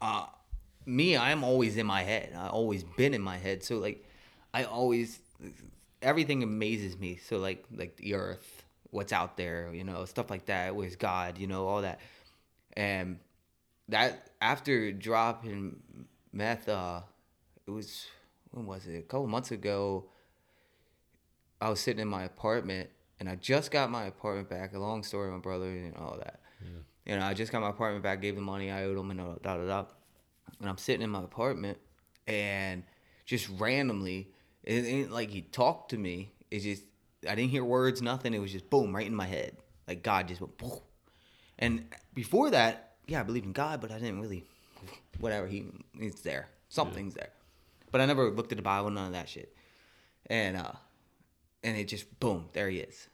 uh, me, I'm always in my head. I always been in my head. So like, I always everything amazes me. So like like the earth, what's out there, you know, stuff like that. Where's God? You know, all that, and that after dropping meth, uh, it was when was it? A couple months ago. I was sitting in my apartment and I just got my apartment back. A long story, my brother and all that. You know, I just got my apartment back, gave the money I owed him, and da da da. And I'm sitting in my apartment, and just randomly, it ain't like he talked to me. It's just I didn't hear words, nothing. It was just boom, right in my head. Like God just went boom. And before that, yeah, I believed in God, but I didn't really, whatever. He he's there, something's there, but I never looked at the Bible, none of that shit. And uh, and it just boom, there he is,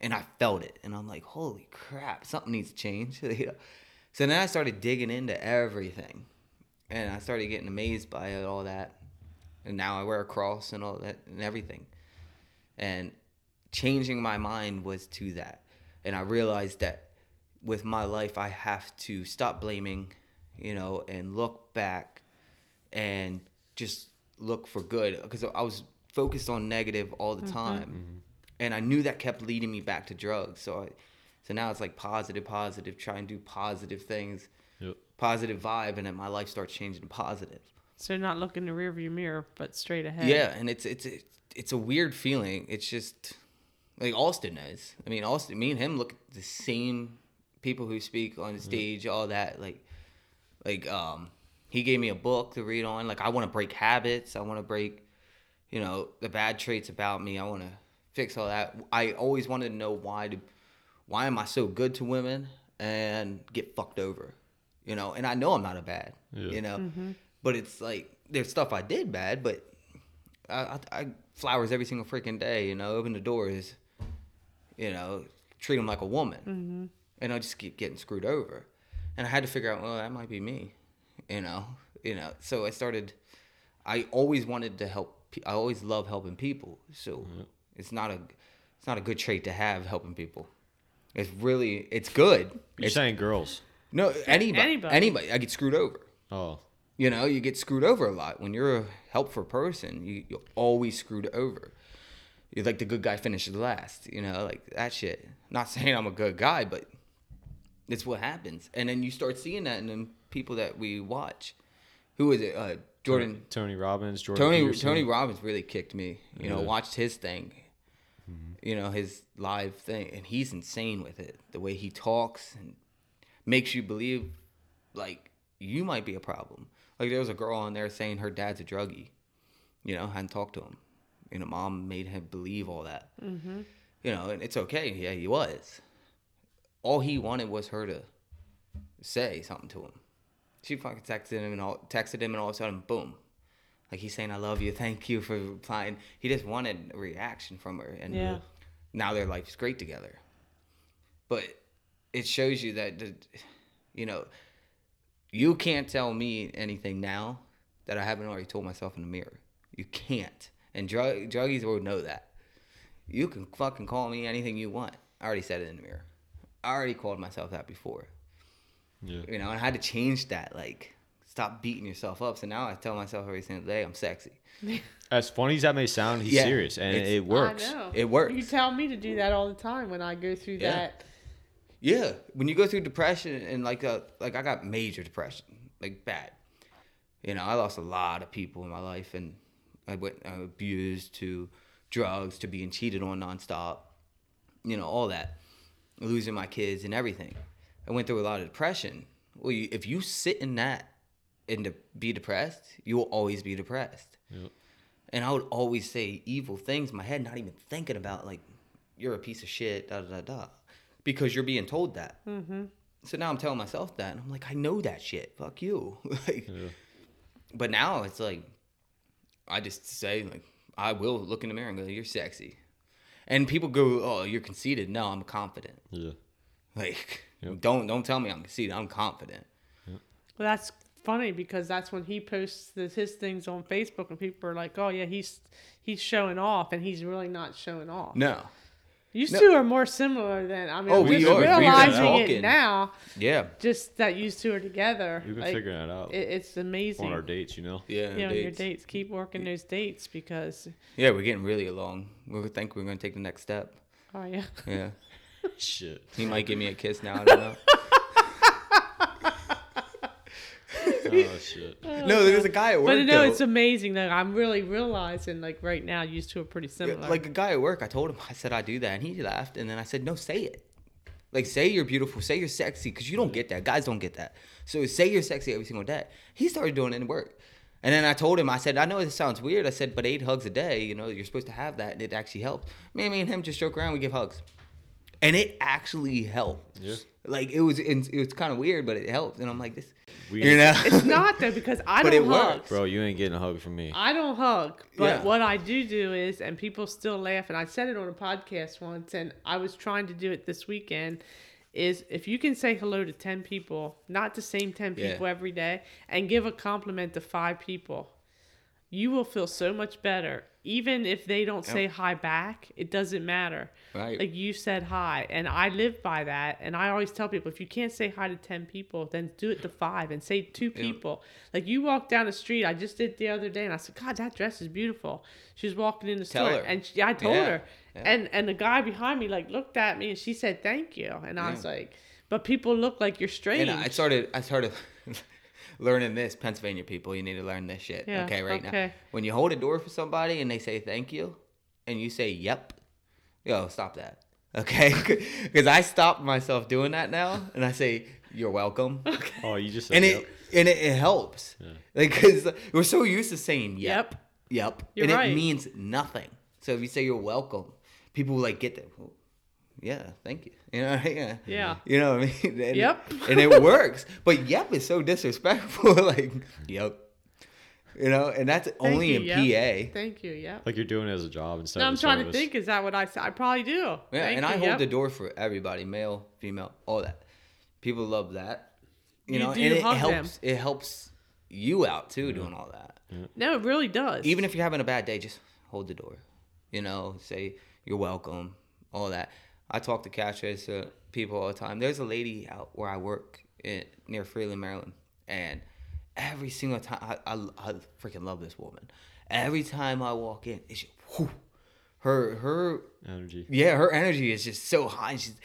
and I felt it, and I'm like, holy crap, something needs to change. [laughs] you know? So then I started digging into everything, and I started getting amazed by it, all that, and now I wear a cross and all that and everything, and changing my mind was to that, and I realized that with my life I have to stop blaming, you know, and look back, and just look for good because I was focused on negative all the mm-hmm. time, mm-hmm. and I knew that kept leading me back to drugs. So I, So now it's like positive, positive, try and do positive things, Yep. positive vibe, and then my life starts changing to positive. So not look in the rearview mirror, but straight ahead. Yeah, and it's it's it's, it's a weird feeling. It's just like Austin knows. I mean, Austin, me and him look at the same people who speak on the mm-hmm. stage, all that. Like, like um, he gave me a book to read on. Like, I want to break habits. I want to break, you know, the bad traits about me. I want to fix all that. I always wanted to know why to, why am I so good to women and get fucked over, you know? And I know I'm not a bad, Yeah. you know, mm-hmm. but it's like there's stuff I did bad, but I, I, I flowers every single freaking day, you know, open the doors, you know, treat them like a woman, mm-hmm. And I just keep getting screwed over, and I had to figure out, well, that might be me, you know, you know. So I started. I always wanted to help. pe- I always love helping people. So mm-hmm. it's not a, it's not a good trait to have helping people. It's really, it's good. You're It's, saying girls. no, anybody, Anybody. anybody. I get screwed over. Oh. You know, you get screwed over a lot. When you're a helpful person, you, you're always screwed over. You're like the good guy finishes last, you know, like that shit. Not saying I'm a good guy, but it's what happens. And then you start seeing that in the people that we watch. Who is it? Uh, Jordan. Tony Robbins, Jordan Tony Peterson. Tony Robbins really kicked me. You know, watched his thing. You know, his live thing and he's insane with it. The way he talks and makes you believe like you might be a problem. Like there was a girl on there saying her dad's a druggie. You know, hadn't talked to him. You know, mom made him believe all that. Mm-hmm. You know, and it's okay. Yeah, he was. All he wanted was her to say something to him. She fucking texted him and all texted him and all of a sudden, boom. Like he's saying, "I love you, thank you for replying." He just wanted a reaction from her, and Yeah. now their life's great together. But it shows you that, you know, you can't tell me anything now that I haven't already told myself in the mirror. You can't, and drug druggies will know that. You can fucking call me anything you want. I already said it in the mirror. I already called myself that before Yeah. you know, and I had to change that. Like, stop beating yourself up. So now I tell myself every single day, I'm sexy. [laughs] As funny as that may sound, he's Yeah, serious and it's- it works. I know. It works. You tell me to do that all the time when I go through Yeah. that. Yeah, when you go through depression and like uh like I got major depression, like bad. You know, I lost a lot of people in my life, and I went uh, abused to drugs to being cheated on nonstop. You know, all that, losing my kids and everything. I went through a lot of depression. Well, you, if you sit in that and to be depressed, you will always be depressed. Yep. And I would always say evil things in my head, not even thinking about like you're a piece of shit, da da da da, because you're being told that. Mm-hmm. So now I'm telling myself that, and I'm like, I know that shit. Fuck you. [laughs] like, Yeah. but now it's like, I just say like, I will look in the mirror and go, "You're sexy," and people go, "Oh, you're conceited." No, I'm confident. Yeah. Like, Yep. don't don't tell me I'm conceited. I'm confident. Well, that's funny because that's when he posts this, his things on Facebook, and people are like, "Oh yeah, he's he's showing off," and he's really not showing off. No. You No. two are more similar than I mean. Oh, I'm we just are. We've been realizing talking. it now. Yeah. Just that you two are together. We've been like, figuring it out It, it's amazing. on our dates, you know. Yeah. yeah, on your dates. dates. Keep working those dates because, Yeah, we're getting really along. We think we're gonna take the next step. oh yeah. Yeah. [laughs] Shit. He might give me a kiss now. I don't know. [laughs] Oh shit. [laughs] no, there's a guy at work. But no, though. it's amazing that I'm really realizing like right now you two are pretty Yeah, similar. like a guy at work. I told him I said I do that, and he laughed. And then I said, No, say it. Like say you're beautiful, say you're sexy, because you don't get that. Guys don't get that. So say you're sexy every single day. He started doing it in work. And then I told him, I said, I know this sounds weird. I said, but eight hugs a day, you know, you're supposed to have that, and it actually helped. Me, me and him just joke around, we give hugs, and it actually helped. Yeah. Like it was, it was kind of weird, but it helped. And I'm like, this, We- you know, it's not though because I But don't it hug. works. Bro, you ain't getting a hug from me. I don't hug, but Yeah. what I do do is, and people still laugh, and I said it on a podcast once, and I was trying to do it this weekend. Is if you can say hello to ten people, not the same ten Yeah. people every day, and give a compliment to five people, you will feel so much better. Even if they don't say hi back, it doesn't matter. Right. Like you said hi, and I live by that. And I always tell people if you can't say hi to 10 people, then do it to five and say two people. Like you walk down the street, I just did the other day, and I said, God, that dress is beautiful. She was walking in the Tell store, her. and she, I told Yeah. her. Yeah. And and the guy behind me like looked at me, and she said, Thank you. And I was like, But people look like you're strange. And I started, I started [laughs] learning this. Pennsylvania people, you need to learn this shit. Yeah, okay, right now. When you hold a door for somebody and they say thank you, and you say yep, yo, stop that. Okay, [laughs] because I stopped myself doing that now, and I say you're welcome, [laughs] Oh, you just said and yep. it and it, it helps. Like, because we're so used to saying yep, Yep. yep, You're and right. it means nothing. So if you say you're welcome, people like get that. "Well, yeah, thank you. You know, yeah, Yeah. You know what I mean? [laughs] And, Yep. and it works, but yep is so disrespectful. [laughs] like, yep. You know, and that's Thank only you, in yep. PA. Thank you. Yeah. like you're doing it as a job instead No, of I'm a trying to think. Is that what I said? I probably do. Yeah, Thank and you, I hold yep. the door for everybody, male, female, all that. People love that. You, You know, do and it hug them. helps. It helps you out too, doing all that. No, it really does. Even if you're having a bad day, just hold the door. You know, say you're welcome, all that. I talk to cash register people all the time. There's a lady out where I work in, near Freeland, Maryland, and every single time I, I, I freaking love this woman. Every time I walk in, it's just, whew, her her energy. yeah, her energy is just so high. She's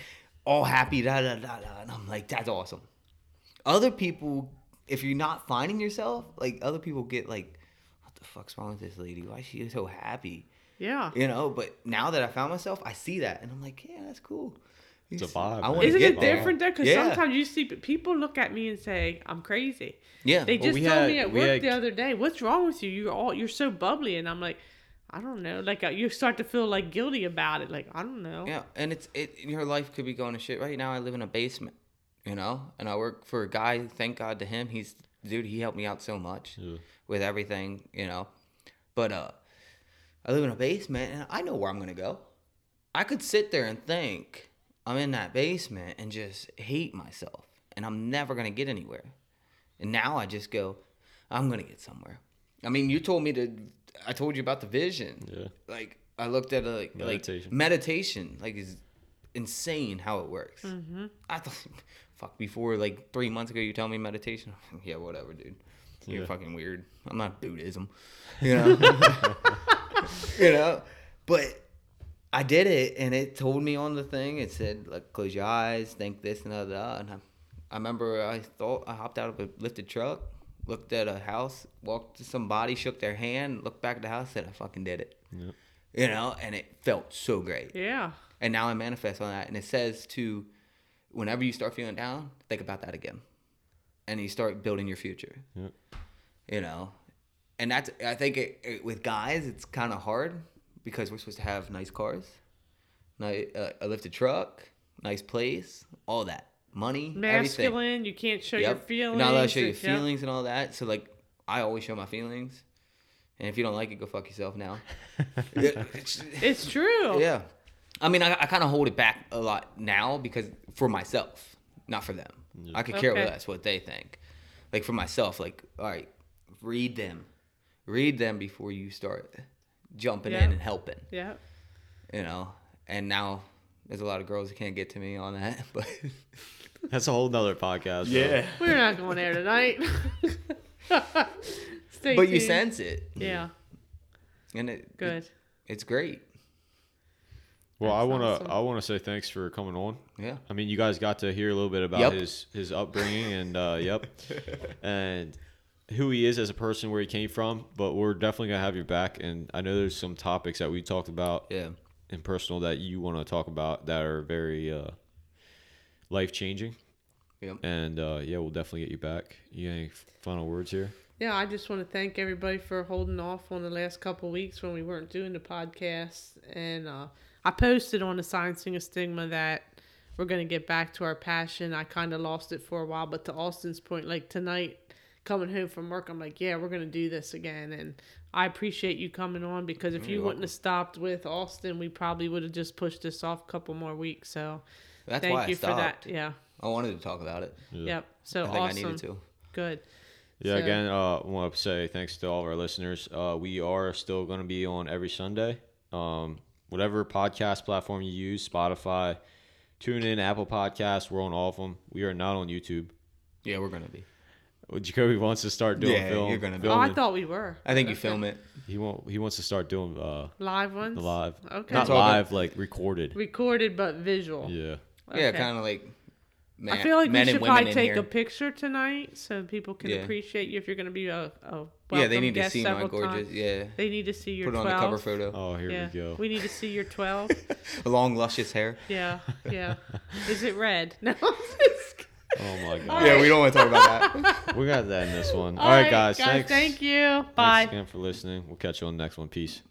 all happy, da da da da, and I'm like, that's awesome. Other people, if you're not finding yourself, like other people get like, what the fuck's wrong with this lady? Why is she so happy? Yeah. You know. But now that I found myself, I see that, and I'm like, yeah, that's cool. It's a It's- vibe, I wanna Isn't get it there. different though? Because Yeah. sometimes you see people look at me and say I'm crazy. Yeah. They Well, just we told had- me at work had- the other day, "What's wrong with you? You're all you're so bubbly," and I'm like, I don't know. Like uh, you start to feel like guilty about it. Like I don't know. Yeah, and it's it. Your life could be going to shit. Right now, I live in a basement, you know, and I work for a guy. Thank God to him. He's dude. He helped me out so much Yeah. with everything, you know. But uh, I live in a basement, and I know where I'm gonna go. I could sit there and think I'm in that basement and just hate myself, and I'm never gonna get anywhere. And now I just go, I'm gonna get somewhere. I mean, you told me to. I told you about the vision. Yeah. Like I looked at a like Meditation. Like, meditation like is insane how it works. Mm-hmm. I thought, [laughs] fuck, before like three months ago, you tell me meditation. [laughs] yeah, whatever, dude. You're Yeah. fucking weird. I'm not Buddhism, you know. [laughs] you know, but I did it, and it told me on the thing. It said like close your eyes, think this and that, that. Uh, and I, I remember I thought I hopped out of a lifted truck, looked at a house, walked to somebody, shook their hand, looked back at the house, said I fucking did it. Yeah. You know, and it felt so great. Yeah. And now I manifest on that. And it says to, whenever you start feeling down, think about that again. And you start building your future. Yep. You know? And that's, I think it, it, with guys, it's kind of hard because we're supposed to have nice cars, nice, uh, a lifted truck, nice place, all that. Money, everything. Masculine. You can't show your feelings. You're not allowed to show your Yep. feelings and all that. So, like, I always show my feelings. And if you don't like it, go fuck yourself now. [laughs] It's- It's true. yeah. I mean, I, I kind of hold it back a lot now because for myself, not for them. I could care Okay. less what they think. Like for myself, like, all right, read them. Read them before you start jumping Yeah. in and helping, Yeah. you know? And now there's a lot of girls that can't get to me on that, [laughs] but [laughs] That's a whole nother podcast. bro. We're not going there tonight. [laughs] Stay but you sense it. Yeah. And it, Good. it's great. Well, I wanna awesome. I wanna say thanks for coming on. Yeah. I mean, you guys got to hear a little bit about Yep. his his upbringing and uh, yep, [laughs] and who he is as a person, where he came from. But we're definitely gonna have your back. And I know there's some topics that we talked about Yeah. in personal that you want to talk about that are very uh, life changing. Yep. And uh, yeah, we'll definitely get you back. You got any final words here? Yeah, I just want to thank everybody for holding off on the last couple weeks when we weren't doing the podcast. And uh, I posted on the Science Thing of Stigma that we're going to get back to our passion. I kind of lost it for a while, but to Austin's point, like tonight, coming home from work, I'm like, yeah, we're going to do this again. And I appreciate you coming on because if you You're wouldn't have stopped with Austin, we probably would have just pushed this off a couple more weeks. So That's thank why I you stopped. for that. Yeah. I wanted to talk about it. Yeah. Yep. So I think awesome. I needed to. Good. Yeah, So- again, uh, I want to say thanks to all of our listeners. Uh, we are still going to be on every Sunday. Um, whatever podcast platform you use, Spotify, tune in, Apple Podcasts, we're on all of them. We are not on YouTube. Yeah, we're gonna be. Well, Jacoby wants to start doing Yeah, film. you're gonna be. Oh, I thought we were. I think you film it. he want he wants to start doing uh, live ones. live, Okay. not It's all good. live, like recorded. Recorded but visual. Yeah, Yeah, kind of like. Man, I feel like men we should probably take here. a picture tonight so people can Yeah. appreciate you if you're going to be a, a Yeah, they welcome need to see my gorgeous. times. Yeah, They need to see your put it 12. on the cover photo. Oh, here yeah. we go. We need to see your 12. [laughs] Long luscious hair. yeah, yeah. [laughs] Is it red? [laughs] No, I'm just kidding. Oh my god. All Yeah, we don't want to talk about that. We got that in this one. All All right, guys. guys. thanks. Thank you. Bye. Thanks again for listening. We'll catch you on the next one. Peace.